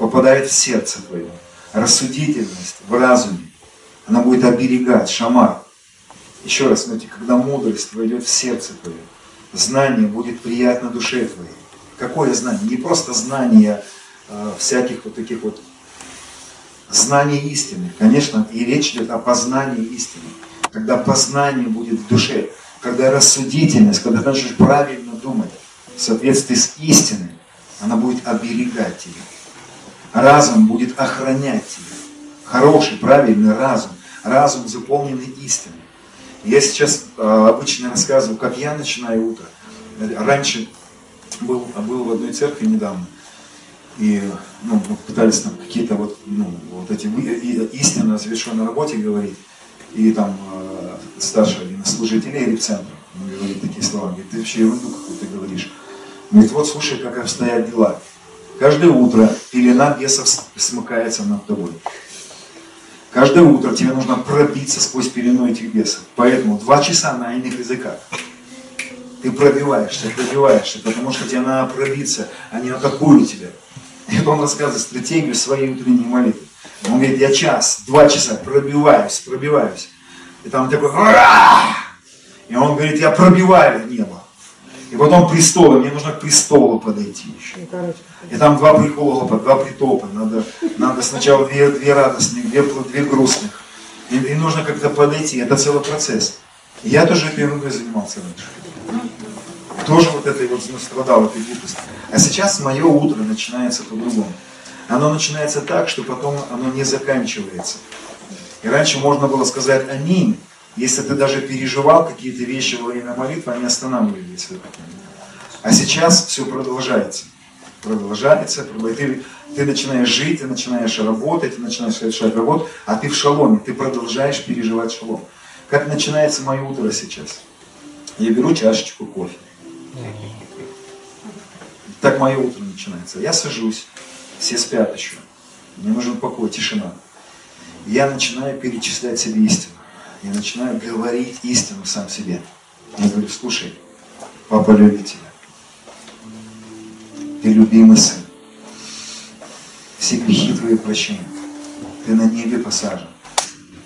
A: попадает в сердце твое, рассудительность в разуме, она будет оберегать, шамар. Еще раз, смотрите, когда мудрость войдет в сердце твое, знание будет приятно душе твоей. Какое знание? Не просто знание э, всяких вот таких вот знаний истины. Конечно, и речь идет о познании истины. Когда познание будет в душе, когда рассудительность, когда ты начнешь правильно думать в соответствии с истиной, она будет оберегать тебя. Разум будет охранять тебя. Хороший, правильный разум. Разум, заполненный истиной. Я сейчас э, обычно рассказываю, как я начинаю утро. Раньше был, был в одной церкви недавно, и ну, пытались там какие-то вот, ну, вот эти истины о завершенной работе говорить, и там э, старший один из служителей репцентра, говорит такие слова, говорит, ты вообще ерунду какую-то говоришь. Говорит, вот слушай, как обстоят дела. Каждое утро пелена бесов смыкается над тобой. Каждое утро тебе нужно пробиться сквозь пелену этих бесов. Поэтому два часа на иных языках. Ты пробиваешься, пробиваешься, потому что тебе надо пробиться, они атакуют тебя. И он рассказывает стратегию своей утренней молитвы. Он говорит, я час, два часа пробиваюсь, пробиваюсь. И там такой, Ура! И он говорит, я пробиваю небо. И потом престолы, мне нужно к престолу подойти еще. И там два прикола, два притопа. Надо, надо сначала две, две радостных, две, две грустных. И, и нужно как-то подойти. Это целый процесс. И я тоже этой ерундой занимался раньше. Тоже вот этой вот ну, страдал этой глупости. А сейчас мое утро начинается по-другому. Оно начинается так, что потом оно не заканчивается. И раньше можно было сказать «Аминь», если ты даже переживал какие-то вещи во время молитвы, они останавливались. А сейчас все продолжается. Продолжается, продолжается. Ты, ты начинаешь жить, ты начинаешь работать, ты начинаешь совершать работу, а ты в шаломе, ты продолжаешь переживать шалом. Как начинается мое утро сейчас? Я беру чашечку кофе. Так мое утро начинается. Я сажусь, все спят еще. Мне нужен покой, тишина. Я начинаю перечислять себе истину я начинаю говорить истину сам себе. Я говорю, слушай, папа любит тебя. Ты любимый сын. Все грехи твои прощены. Ты на небе посажен.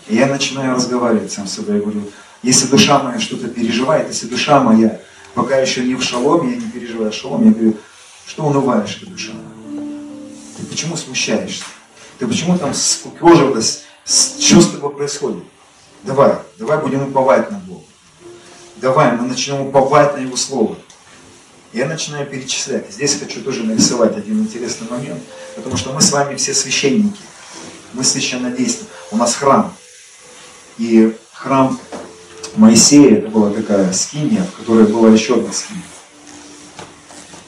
A: И я начинаю разговаривать сам с собой. Я говорю, если душа моя что-то переживает, если душа моя пока еще не в шаломе, я не переживаю шалом, я говорю, что унываешь ты, душа? Ты почему смущаешься? Ты почему там скукежилась? Что с тобой происходит? Давай, давай будем уповать на Бога. Давай, мы начнем уповать на Его Слово. Я начинаю перечислять. Здесь хочу тоже нарисовать один интересный момент, потому что мы с вами все священники. Мы священнодействуем. У нас храм. И храм Моисея, это была такая скиния, в которой была еще одна скиния.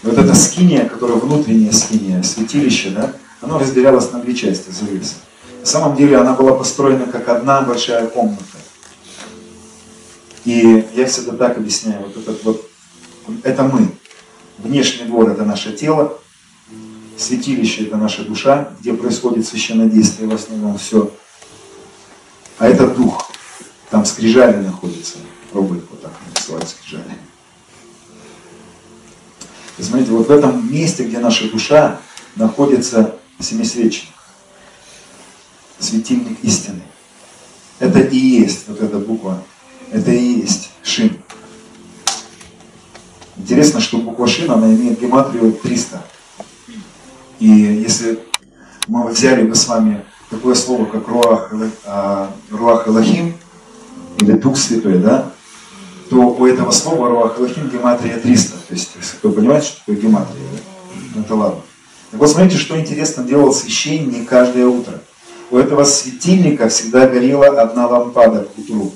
A: И вот эта скиния, которая внутренняя скиния, святилище, да, оно разделялось на две части, завеса. Самом деле она была построена как одна большая комната. И я всегда так объясняю, вот этот вот, это мы. Внешний двор это наше тело, святилище это наша душа, где происходит священнодействие в основном все. А это дух. Там скрижали находятся. Пробуй вот так нарисовать скрижали. И смотрите, вот в этом месте, где наша душа, находится семисвечник светильник истины. Это и есть вот эта буква. Это и есть Шин. Интересно, что буква Шин, она имеет гематрию 300. И если мы взяли бы с вами такое слово, как Руах, а, Руах Элохим, или Дух Святой, да, то у этого слова Руах Элохим гематрия 300. То есть, кто понимает, что такое гематрия, да? Ну, это ладно. Так вот, смотрите, что интересно делал священник каждое утро. У этого светильника всегда горела одна лампада к утру.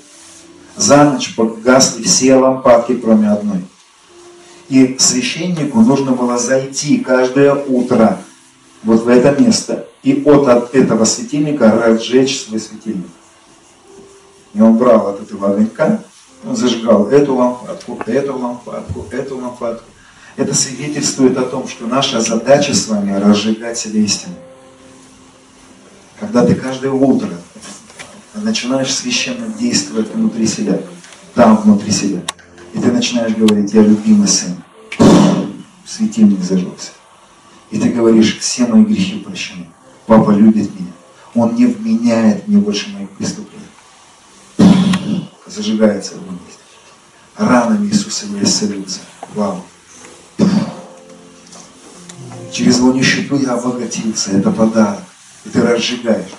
A: За ночь погасли все лампадки, кроме одной. И священнику нужно было зайти каждое утро вот в это место и от этого светильника разжечь свой светильник. И он брал от этого огонька, он зажигал эту лампадку, эту лампадку, эту лампадку. Это свидетельствует о том, что наша задача с вами разжигать себе истину. Когда ты каждое утро начинаешь священно действовать внутри себя, там внутри себя, и ты начинаешь говорить, я любимый сын, светильник зажегся. И ты говоришь, все мои грехи прощены. Папа любит меня. Он не вменяет мне больше моих преступлений. Зажигается огонь. Ранами Иисуса не исцелился. Вау. Через его нищету я обогатился. Это подарок. И ты разжигаешь.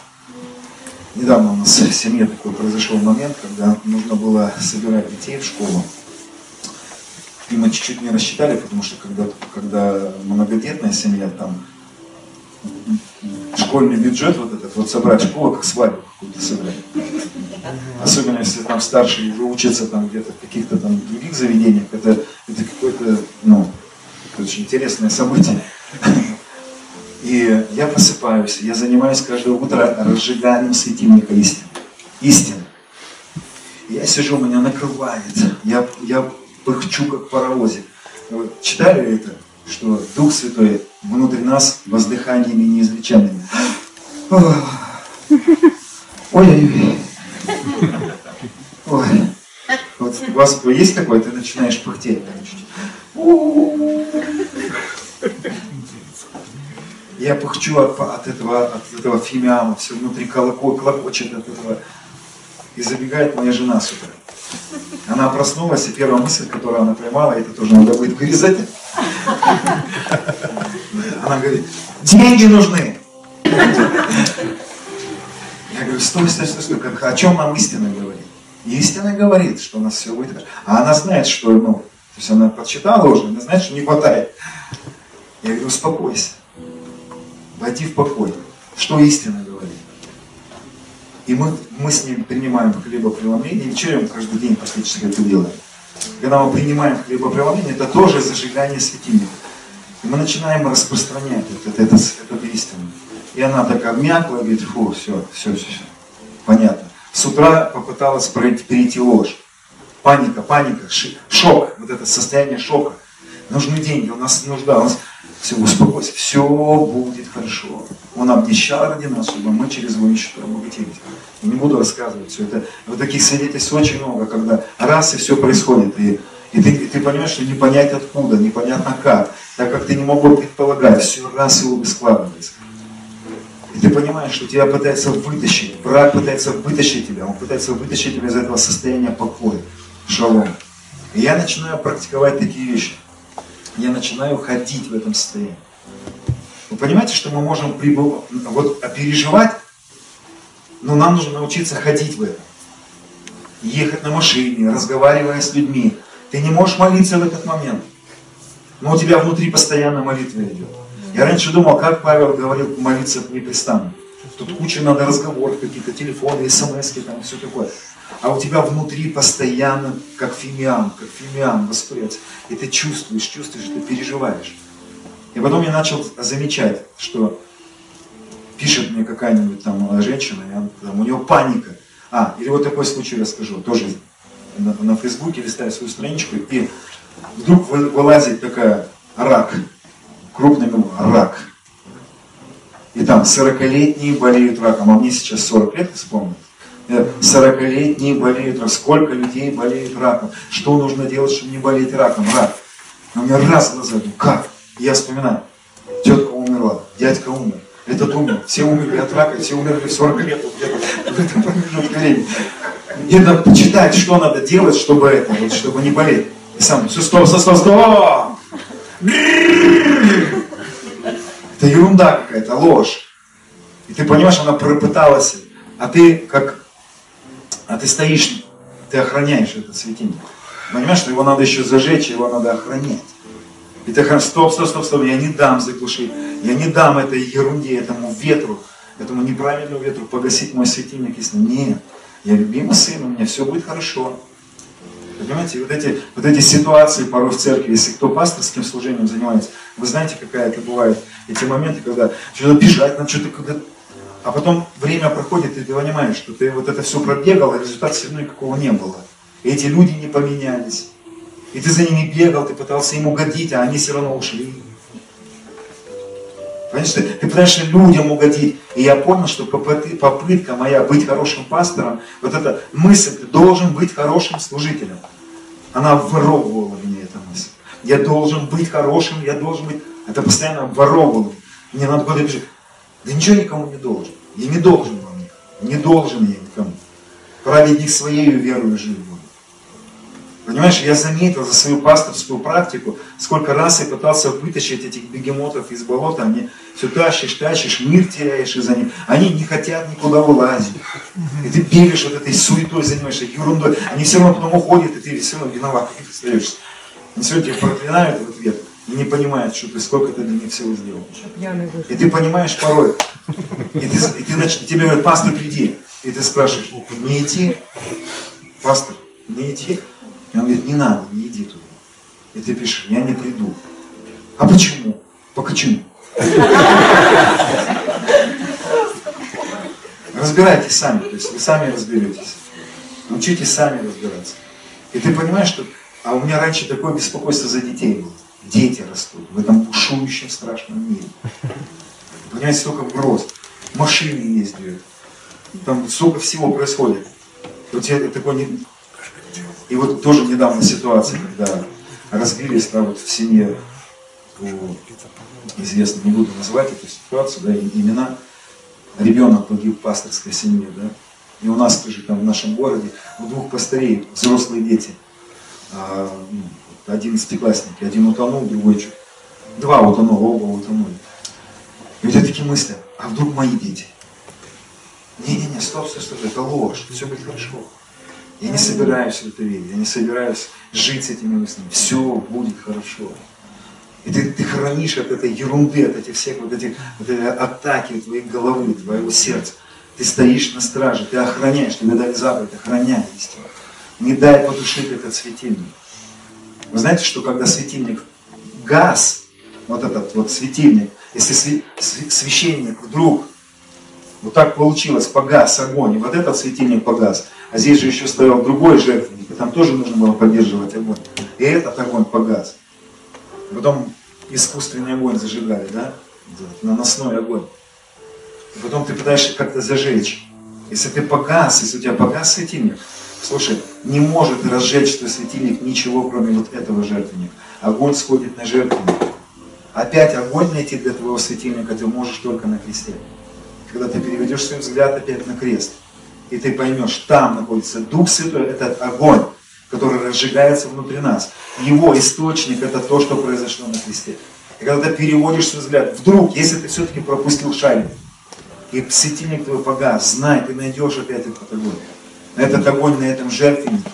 A: Недавно у нас в семье такой произошел момент, когда нужно было собирать детей в школу. И мы чуть-чуть не рассчитали, потому что когда, когда многодетная семья, там школьный бюджет вот этот, вот собрать школу, как свадьбу какую-то сыграть. Особенно если там старшие уже учатся там где-то в каких-то там других заведениях, это, это какое-то, ну, очень интересное событие. И я просыпаюсь, я занимаюсь каждое утро разжиганием светильника истины. Истины. Я сижу, меня накрывает, я, я пыхчу, как паровозик. Читали это? Что Дух Святой внутри нас воздыханиями неизреченными. Ой-ой-ой. Ой. Вот у вас есть такое, ты начинаешь пыхтеть. Я пыхчу от, от, этого, от этого фимиама, все внутри колокол, колокочет от этого. И забегает моя жена с утра. Она проснулась, и первая мысль, которую она поймала, это тоже надо будет вырезать. Она говорит, деньги нужны. Я говорю, стой, стой, стой, стой, как, о чем нам истина говорит? Истина говорит, что у нас все будет хорошо. А она знает, что, ну, то есть она подсчитала уже, она знает, что не хватает. Я говорю, успокойся, войди в покой. Что истина говорит? И мы, мы с ним принимаем хлебопреломление, вечером каждый день практически это делаем. Когда мы принимаем хлебопреломление, это тоже зажигание светильника. И мы начинаем распространять это, это, это, это истину. И она так обмякла, говорит, фу, все, все, все, все. Понятно. С утра попыталась перейти ложь. Паника, паника, шок, вот это состояние шока. Нужны деньги, у нас нужда, у нас все, успокойся, все будет хорошо. Он обнищал ради нас, чтобы мы через его нищету обогатились. Не буду рассказывать все это. Вот таких свидетельств очень много, когда раз и все происходит, и, и, ты, и ты понимаешь, что не понять откуда, непонятно как, так как ты не мог бы предполагать, все раз и обе складывается. И ты понимаешь, что тебя пытается вытащить, враг пытается вытащить тебя, он пытается вытащить тебя из этого состояния покоя, шалом. И я начинаю практиковать такие вещи. Я начинаю ходить в этом состоянии. Вы понимаете, что мы можем прибыв... вот, переживать, но нам нужно научиться ходить в этом. Ехать на машине, разговаривая с людьми. Ты не можешь молиться в этот момент. Но у тебя внутри постоянно молитва идет. Я раньше думал, как Павел говорил молиться непрестанно. Тут куча надо разговоров, какие-то телефоны, смс, там все такое. А у тебя внутри постоянно, как фимиам, как фимиам воспрется. И ты чувствуешь, чувствуешь, ты переживаешь. И потом я начал замечать, что пишет мне какая-нибудь там женщина, я, там, у нее паника. А, или вот такой случай расскажу, тоже на, на Фейсбуке листаю свою страничку, и вдруг вылазит такая рак, крупный рак. И там 40-летние болеют раком, а мне сейчас 40 лет, вспомнил. 40-летние болеют раком. Сколько людей болеют раком? Что нужно делать, чтобы не болеть раком? Рак. Но меня раз ну как? Я вспоминаю, тетка умерла, дядька умер, этот умер, все умерли от рака, все умерли в 40 лет, где-то в этом промежутке времени. И надо почитать, что надо делать, чтобы это, вот, чтобы не болеть. И сам, все, стоп, стоп, стоп, стоп! Это ерунда какая-то, ложь. И ты понимаешь, она пропыталась, а ты как, а ты стоишь, ты охраняешь этот светильник. Понимаешь, что его надо еще зажечь, его надо охранять. И ты говоришь, стоп, стоп, стоп, стоп, я не дам заглушить, я не дам этой ерунде, этому ветру, этому неправильному ветру погасить мой светильник, если нет, я любимый сын, у меня все будет хорошо. Понимаете, вот эти, вот эти ситуации порой в церкви, если кто пасторским служением занимается, вы знаете, какая это бывает, эти моменты, когда что-то бежать, надо что-то когда А потом время проходит, и ты понимаешь, что ты вот это все пробегал, а результата все равно никакого не было. И эти люди не поменялись. И ты за ними бегал, ты пытался им угодить, а они все равно ушли. Понимаешь, ты, пытаешься людям угодить. И я понял, что попытка моя быть хорошим пастором, вот эта мысль, ты должен быть хорошим служителем, она обворовывала меня, эта мысль. Я должен быть хорошим, я должен быть... Это постоянно обворовывало. Мне надо было бежать. Да ничего никому не должен. Я не должен вам никому. Не должен я никому. Праведник своей верою жив будет. Понимаешь, я заметил за свою пасторскую практику, сколько раз я пытался вытащить этих бегемотов из болота, они все тащишь, тащишь, мир теряешь из-за них. Они не хотят никуда вылазить. И ты бегаешь вот этой суетой, занимаешься ерундой. Они все равно потом уходят, и ты все равно виноват. Они все тебя проклинают в ответ не понимают, что ты сколько ты для них всего сделал. И ты понимаешь порой, и, ты, и, ты, и тебе говорят, пастор, приди. И ты спрашиваешь, не идти? Пастор, не идти? И он говорит, не надо, не иди туда. И ты пишешь, я не приду. А почему? Почему? Разбирайтесь сами, то есть вы сами разберетесь. Учитесь сами разбираться. И ты понимаешь, что... А у меня раньше такое беспокойство за детей было. Дети растут в этом бушующем страшном мире. Понимаете, столько угроз. Машины ездят. Там столько всего происходит. Вот я такой не... И вот тоже недавно ситуация, когда разбились да, вот в семье, известно, не буду называть эту ситуацию, да, имена, ребенок погиб в пасторской семье, да, и у нас тоже там в нашем городе у двух пастырей взрослые дети, а, ну, одиннадцатиклассники, один утонул, другой что, два утонуло, оба утонули. И вот такие мысли, а вдруг мои дети? Не-не-не, стоп, стоп, стоп, это ложь, все будет хорошо. Я не собираюсь в это верить, я не собираюсь жить с этими мыслями. Все будет хорошо. И ты, ты хранишь от этой ерунды, от этих всех вот этих вот этой атаки твоей головы, твоего сердца. Ты стоишь на страже, ты охраняешь, тебе дали заповедь, охраняй истину. Не дай потушить этот светильник. Вы знаете, что когда светильник газ, вот этот вот светильник, если священник вдруг вот так получилось, погас огонь, и вот этот светильник погас, а здесь же еще стоял другой жертвенник, и там тоже нужно было поддерживать огонь. И этот огонь погас. Потом искусственный огонь зажигали, да? Наносной огонь. И потом ты пытаешься как-то зажечь. Если ты погас, если у тебя погас светильник, слушай, не может разжечь твой светильник ничего, кроме вот этого жертвенника. Огонь сходит на жертвенник. Опять огонь найти для твоего светильника ты можешь только на кресте. Когда ты переведешь свой взгляд опять на крест и ты поймешь, там находится Дух Святой, это огонь, который разжигается внутри нас. Его источник это то, что произошло на кресте. И когда ты переводишь свой взгляд, вдруг, если ты все-таки пропустил шарик, и светильник твой погас, знай, ты найдешь опять этот огонь. Этот огонь на этом жертвеннике,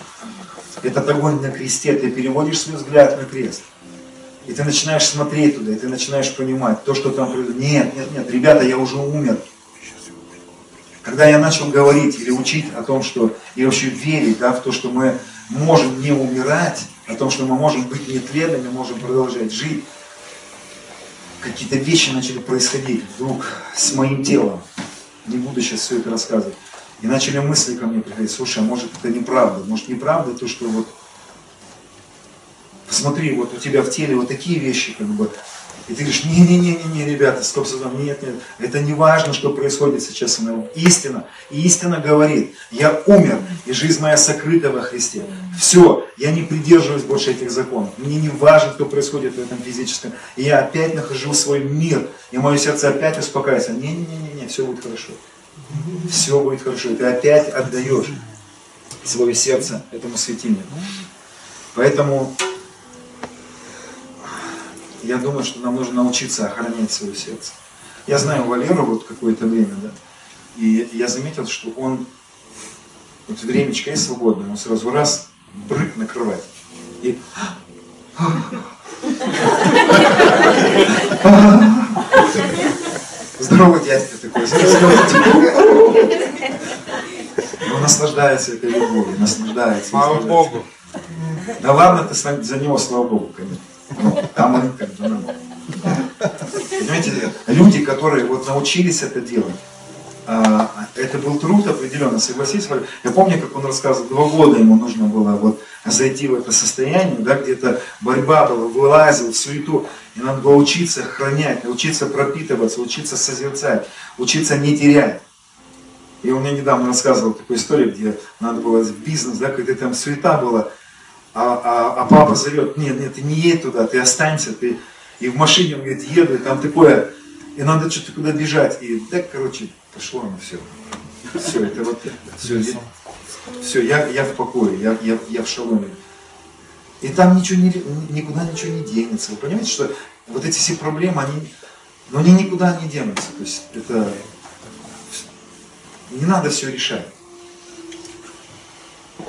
A: этот огонь на кресте, ты переводишь свой взгляд на крест. И ты начинаешь смотреть туда, и ты начинаешь понимать то, что там. Нет, нет, нет, ребята, я уже умер. Когда я начал говорить или учить о том, что и вообще верить да, в то, что мы можем не умирать, о том, что мы можем быть нетленными, можем продолжать жить, какие-то вещи начали происходить вдруг с моим телом. Не буду сейчас все это рассказывать. И начали мысли ко мне приходить, слушай, а может это неправда? Может неправда то, что вот посмотри, вот у тебя в теле вот такие вещи, как бы, и ты говоришь, не-не-не-не, ребята, стоп, стоп, нет, нет, это не важно, что происходит сейчас со мной. Истина, и истина говорит, я умер, и жизнь моя сокрыта во Христе. Все, я не придерживаюсь больше этих законов. Мне не важно, что происходит в этом физическом. И я опять нахожу свой мир, и мое сердце опять успокаивается. Не-не-не-не, все будет хорошо. Все будет хорошо. Ты опять отдаешь свое сердце этому светильнику. Поэтому я думаю, что нам нужно научиться охранять свое сердце. Я знаю Валеру вот какое-то время, да, и я заметил, что он, вот времечко есть свободное, он сразу раз, брык на кровать. И Здорово, дядька такой. Он наслаждается этой любовью, наслаждается.
B: Слава Богу.
A: Да ладно ты за него, слава Богу, конечно. Там они как бы, ну, понимаете, люди, которые вот научились это делать, а, это был труд определенно, согласись. Я помню, как он рассказывал, два года ему нужно было вот зайти в это состояние, да, где-то борьба была, вылазил в суету, и надо было учиться охранять, учиться пропитываться, учиться созерцать, учиться не терять. И он мне недавно рассказывал такую историю, где надо было бизнес, да, когда там суета была, а, а, а папа зовет, нет, нет, ты не едь туда, ты останься, ты... И в машине, он говорит, еду, и там такое, и надо что-то куда бежать. И так, короче, пошло оно все. Все, это вот, все, все я, я в покое, я, я, я в шаломе. И там ничего не, никуда ничего не денется. Вы понимаете, что вот эти все проблемы, они, но они никуда не денутся. То есть это не надо все решать.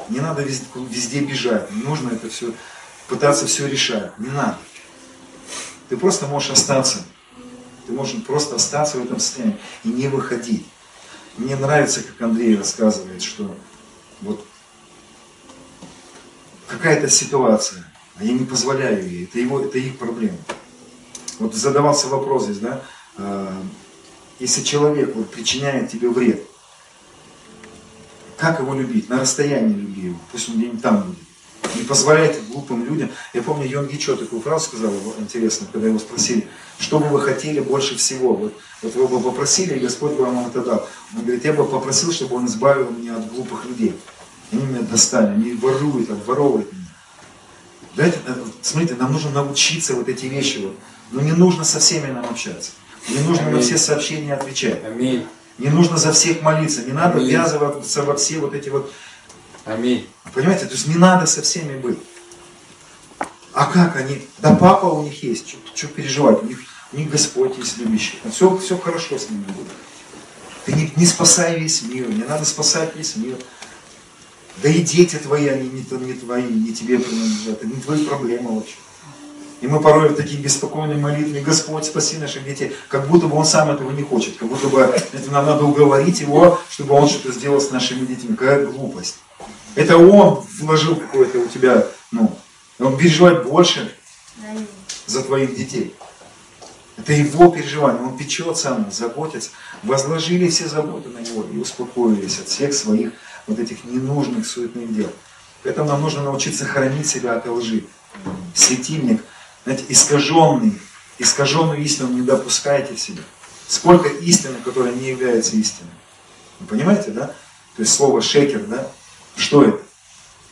A: Не надо везде, везде бежать. Не нужно это все пытаться все решать. Не надо. Ты просто можешь остаться. Ты можешь просто остаться в этом состоянии и не выходить. Мне нравится, как Андрей рассказывает, что вот какая-то ситуация, а я не позволяю ей, это, его, это их проблема. Вот задавался вопрос здесь, да, а, если человек вот, причиняет тебе вред, как его любить? На расстоянии люби его, пусть он где-нибудь там будет. Не позволяйте глупым людям. Я помню, Йон Гичо такую фразу сказал, интересно, когда его спросили, что бы вы хотели больше всего? Вот, вот вы бы попросили, и Господь бы вам это дал. Он говорит, я бы попросил, чтобы он избавил меня от глупых людей. Они меня достали, они воруют, обворовывают меня. Дайте, э, смотрите, нам нужно научиться вот эти вещи. Вот. Но не нужно со всеми нам общаться. Не нужно Аминь. на все сообщения отвечать. Аминь. Не нужно за всех молиться. Не надо Аминь. ввязываться во все вот эти вот...
B: Аминь.
A: Понимаете, то есть не надо со всеми быть. А как они? Да папа у них есть, что, переживать? У них, у них Господь есть любящий. Все, все хорошо с ними будет. Ты не, не спасай весь мир, не надо спасать весь мир. Да и дети твои, они не, не твои, не тебе принадлежат, это не твои проблемы вообще. И мы порой в такие беспокойные молитвы, Господь, спаси наших детей, как будто бы Он сам этого не хочет, как будто бы это нам надо уговорить Его, чтобы Он что-то сделал с нашими детьми. Какая глупость. Это Он вложил какое-то у тебя, ну, Он переживает больше за твоих детей. Это его переживание, он печется о нас, заботится. Возложили все заботы на него и успокоились от всех своих вот этих ненужных суетных дел. Поэтому нам нужно научиться хранить себя от лжи. Светильник, знаете, искаженный, искаженную истину не допускайте в себя. Сколько истины, которая не является истиной. Вы понимаете, да? То есть слово шекер, да? Что это?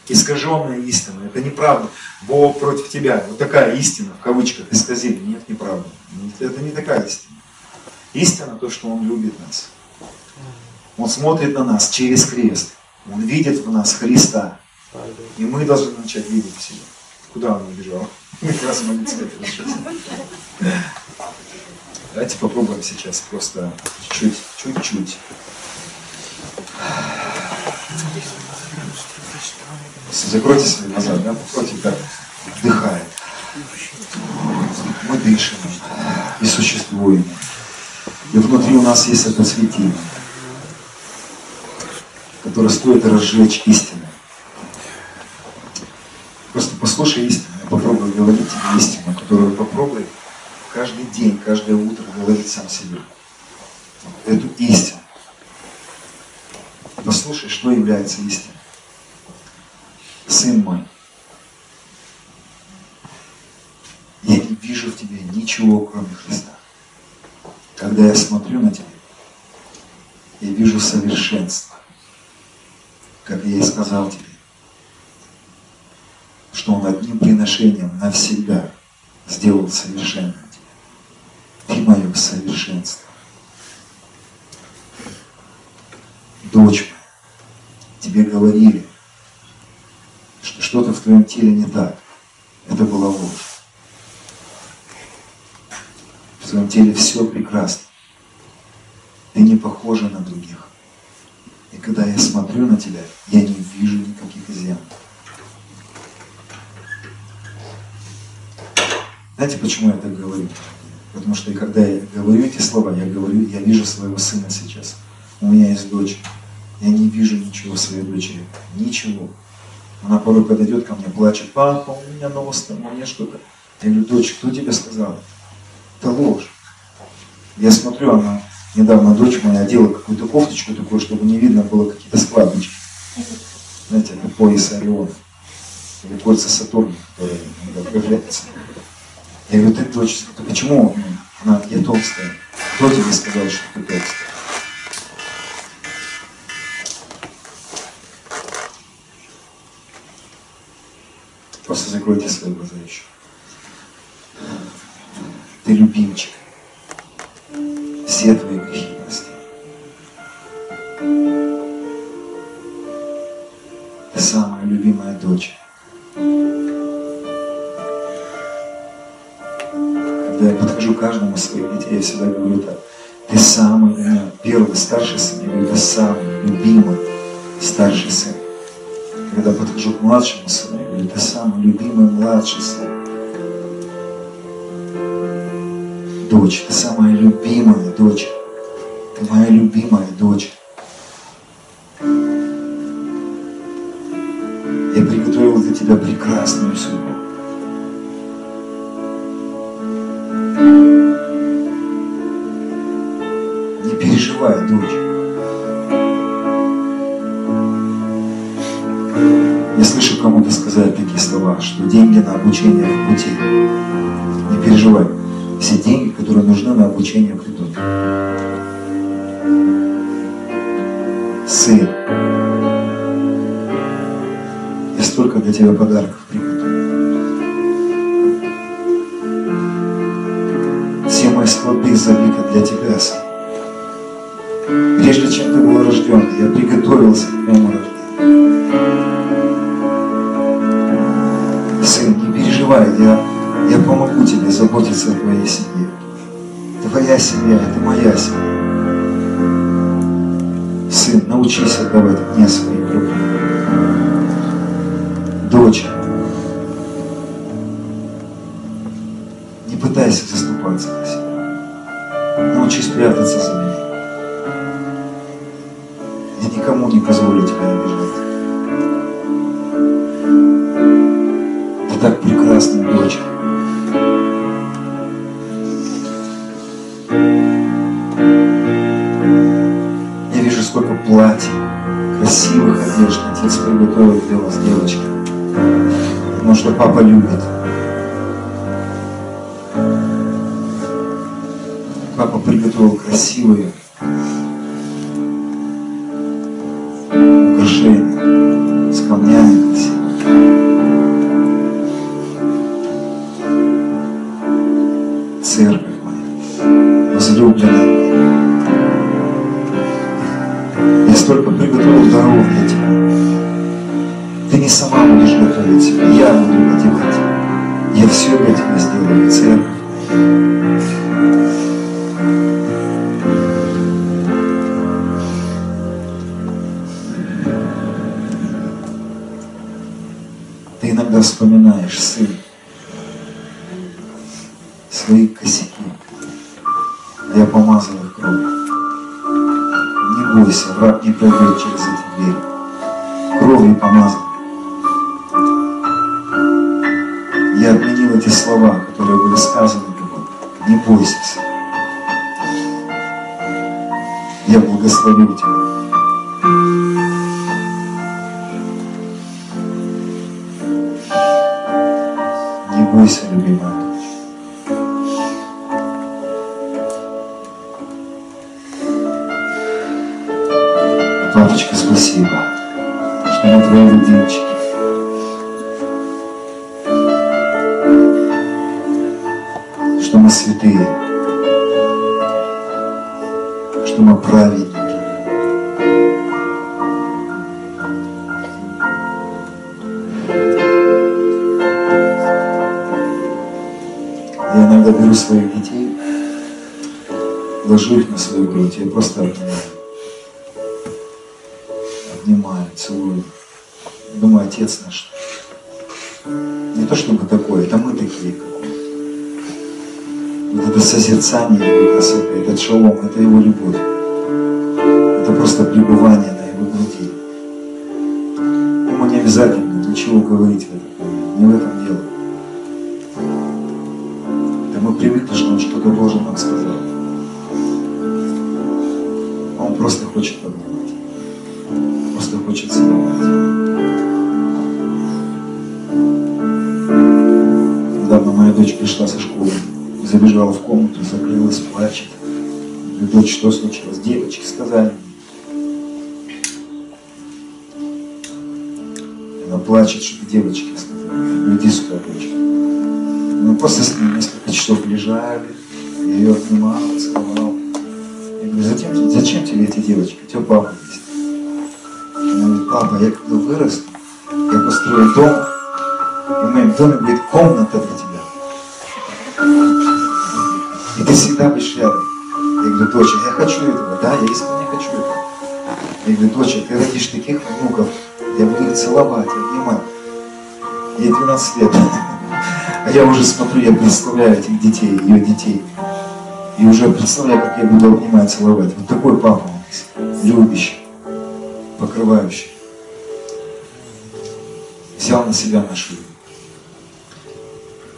A: Искаженная истина. Это неправда. Бог против тебя. Вот такая истина, в кавычках, исказили. Нет, неправда. Это не такая истина. Истина то, что Он любит нас. Он смотрит на нас через крест. Он видит в нас Христа. И мы должны начать видеть в себе. Куда он убежал? Как раз молиться. Давайте попробуем сейчас просто чуть-чуть. Закройте свои глаза, да, против как вдыхает. Мы дышим и существуем. И внутри у нас есть это светило который стоит разжечь истину. Просто послушай истину, попробуй говорить тебе истину, которую попробуй каждый день, каждое утро говорить сам себе. Эту истину. Послушай, что является истиной. Сын мой, я не вижу в тебе ничего, кроме Христа. Когда я смотрю на тебя, я вижу совершенство как я и сказал тебе, что Он одним приношением навсегда сделал совершенным тебя. Ты мое совершенство. Дочь моя, тебе говорили, что что-то в твоем теле не так. Это была ложь. В твоем теле все прекрасно. Ты не похожа на других. И когда я смотрю на тебя, я не вижу никаких изъянов. Знаете, почему я так говорю? Потому что когда я говорю эти слова, я говорю, я вижу своего сына сейчас. У меня есть дочь. Я не вижу ничего своей дочери. Ничего. Она порой подойдет ко мне, плачет, папа, у меня нос там, у меня что-то. Я говорю, дочь, кто тебе сказал? Это ложь. Я смотрю, она Недавно дочь моя одела какую-то кофточку такую, чтобы не видно было какие-то складочки. Знаете, как пояс Ориона. Или кольца Сатурна, которые иногда появляются. Я говорю, ты дочь, ты почему она, я толстая? Кто тебе сказал, что ты толстая? Просто закройте свои глаза еще. Ты любимчик. Все твои грехи самая любимая дочь. Когда я подхожу к каждому из своих я всегда говорю так. Ты самый, меня первый старший сын, я говорю, ты самый любимый старший сын. Когда подхожу к младшему сыну, я говорю, ты самый любимый младший сын. Дочь, ты самая любимая дочь. Ты моя любимая дочь. Я приготовил для тебя прекрасную судьбу. Что деньги на обучение в пути. Не переживай. Все деньги, которые нужны на обучение, придут. Сын, я столько для тебя подарков приготовил. Все мои склады забиты для тебя, сын. Прежде чем ты был рожден, я приготовился к твоему заботиться о твоей семье. Твоя семья – это моя семья. Сын, научись отдавать мне свои папа любит. Папа приготовил красивые Ты иногда вспоминаешь, сын, свои косяки. Я помазал их кровью. Не бойся, враг не пройдет через эти двери. Кровью помазал. Я отменил эти слова, которые были сказаны тобой. Не бойся. Я благословил тебя. Бойся, любимая. Папочка, спасибо, что мы твои любимчики. Что мы святые. Что мы праведники. Ложу их на свою грудь, я просто обнимаю обнимаю, целую. Думаю, отец наш. Не то чтобы такой, это мы такие. Вот это созерцание его красоты, этот шалом, это его любовь. Это просто пребывание на его груди. Ему не обязательно ничего говорить в этот Дочь, что случилось? Девочки сказали. Она плачет, что девочки сказали. Иди сюда, дочь. Мы просто с ней несколько часов лежали, ее обнимал, целовал. Я говорю, зачем, зачем тебе эти девочки? У тебя папа есть. Она говорит, папа, я когда вырасту, я построю дом, и в моем доме будет комната для тебя. И ты всегда будешь рядом. Я говорю, доча, я хочу этого, да, я искренне хочу этого. Я говорю, доча, ты родишь таких внуков, я буду их целовать, обнимать. Ей 12 лет. А я уже смотрю, я представляю этих детей, ее детей. И уже представляю, как я буду обнимать, целовать. Вот такой папа у нас, любящий, покрывающий. Взял на себя нашу.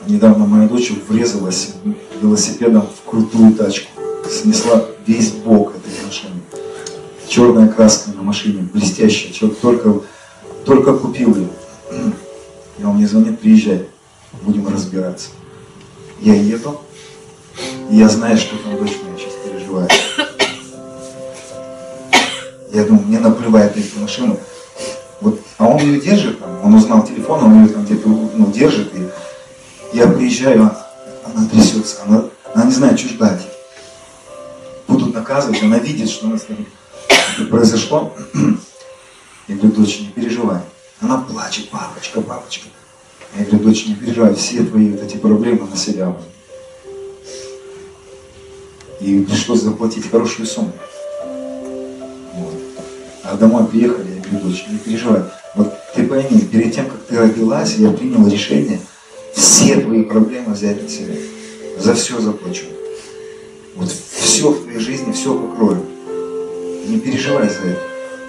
A: Недавно моя дочь врезалась велосипедом в крутую тачку. Снесла весь бок этой машины. Черная краска на машине, блестящая. Человек только, только купил ее. И он мне звонит, приезжай будем разбираться. Я еду, и я знаю, что там дочь моя сейчас переживает. Я думаю, мне наплевать на эту машину. Вот, а он ее держит, там, он узнал телефон, он ее там где-то ну, держит, и я приезжаю, она, она трясется, она, она не знает, что ждать. Будут наказывать, она видит, что у нас произошло. Я говорю, дочь, не переживай. Она плачет, папочка, папочка. Я говорю, дочь, не переживай, все твои вот эти проблемы на себя. И пришлось заплатить хорошую сумму. Вот. А домой приехали, я говорю, дочь, не переживай. Вот ты пойми, перед тем, как ты родилась, я принял решение все твои проблемы взять на себя. За все заплачу. Вот все в твоей жизни, все покрою. Не переживай за это.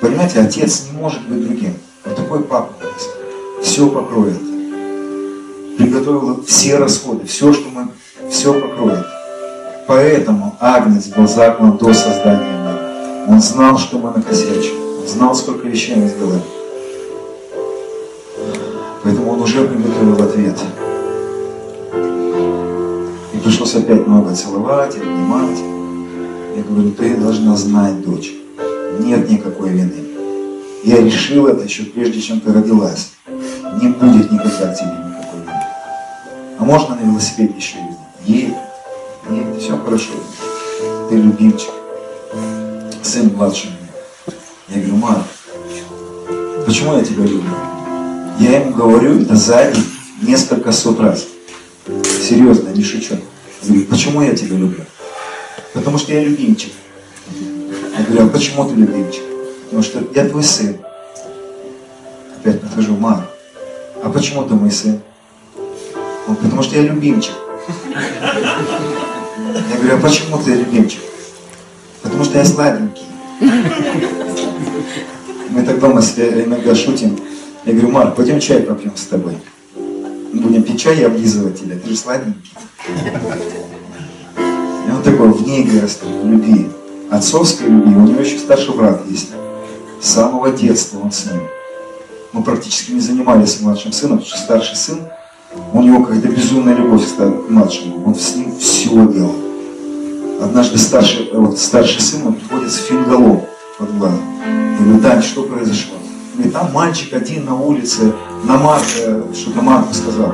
A: Понимаете, отец не может быть другим. Вот такой папа есть. Все покроет приготовила все расходы, все, что мы, все покроет. Поэтому Агнец был заклан до создания мира. Он знал, что мы накосячим. Он знал, сколько вещей мы сделали. Поэтому он уже приготовил ответ. И пришлось опять много целовать, обнимать. Я говорю, ты должна знать, дочь, нет никакой вины. Я решил это еще прежде, чем ты родилась. Не будет никогда тебе а можно на велосипеде еще ездить? Едет. Едет, все хорошо. Ты любимчик. Сын младший Я говорю, Марк, почему я тебя люблю? Я ему говорю это сзади несколько сот раз. Серьезно, не шучу. Я говорю, почему я тебя люблю? Потому что я любимчик. Я говорю, а почему ты любимчик? Потому что я твой сын. Опять подхожу, Марк, а почему ты мой сын? Он, потому что я любимчик. Я говорю, а почему ты любимчик? Потому что я сладенький. Мы так дома иногда шутим. Я говорю, Марк, пойдем чай попьем с тобой. Будем пить чай и облизывать тебя, ты же сладенький. И он такой в ней в любви. Отцовской любви. У него еще старший брат есть. С самого детства он с ним. Мы практически не занимались младшим сыном, потому что старший сын у него какая-то безумная любовь к младшему. Он с ним все делал. Однажды старший, вот, старший сын он приходит с фингалом под глазом. Я говорю, Дань, что произошло? Говорит, там мальчик один на улице, на Марка, что-то Марку сказал.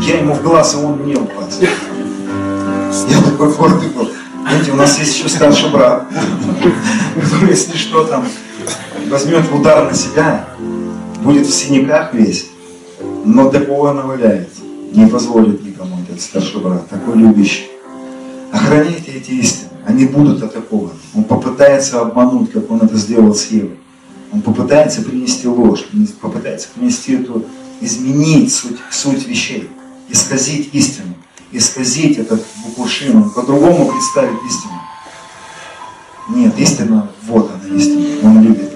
A: Я ему в глаз, а он мне в глаз. Я такой гордый был. Знаете, у нас есть еще старший брат, который, если что, там, возьмет удар на себя, будет в синяках весь, но такого наваляется не позволит никому этот старший брат, такой любящий. Охраняйте эти истины, они будут атакованы. Он попытается обмануть, как он это сделал с Евой. Он попытается принести ложь, попытается принести эту, изменить суть, суть вещей, исказить истину, исказить этот букушин, по-другому представить истину. Нет, истина, вот она истина. Он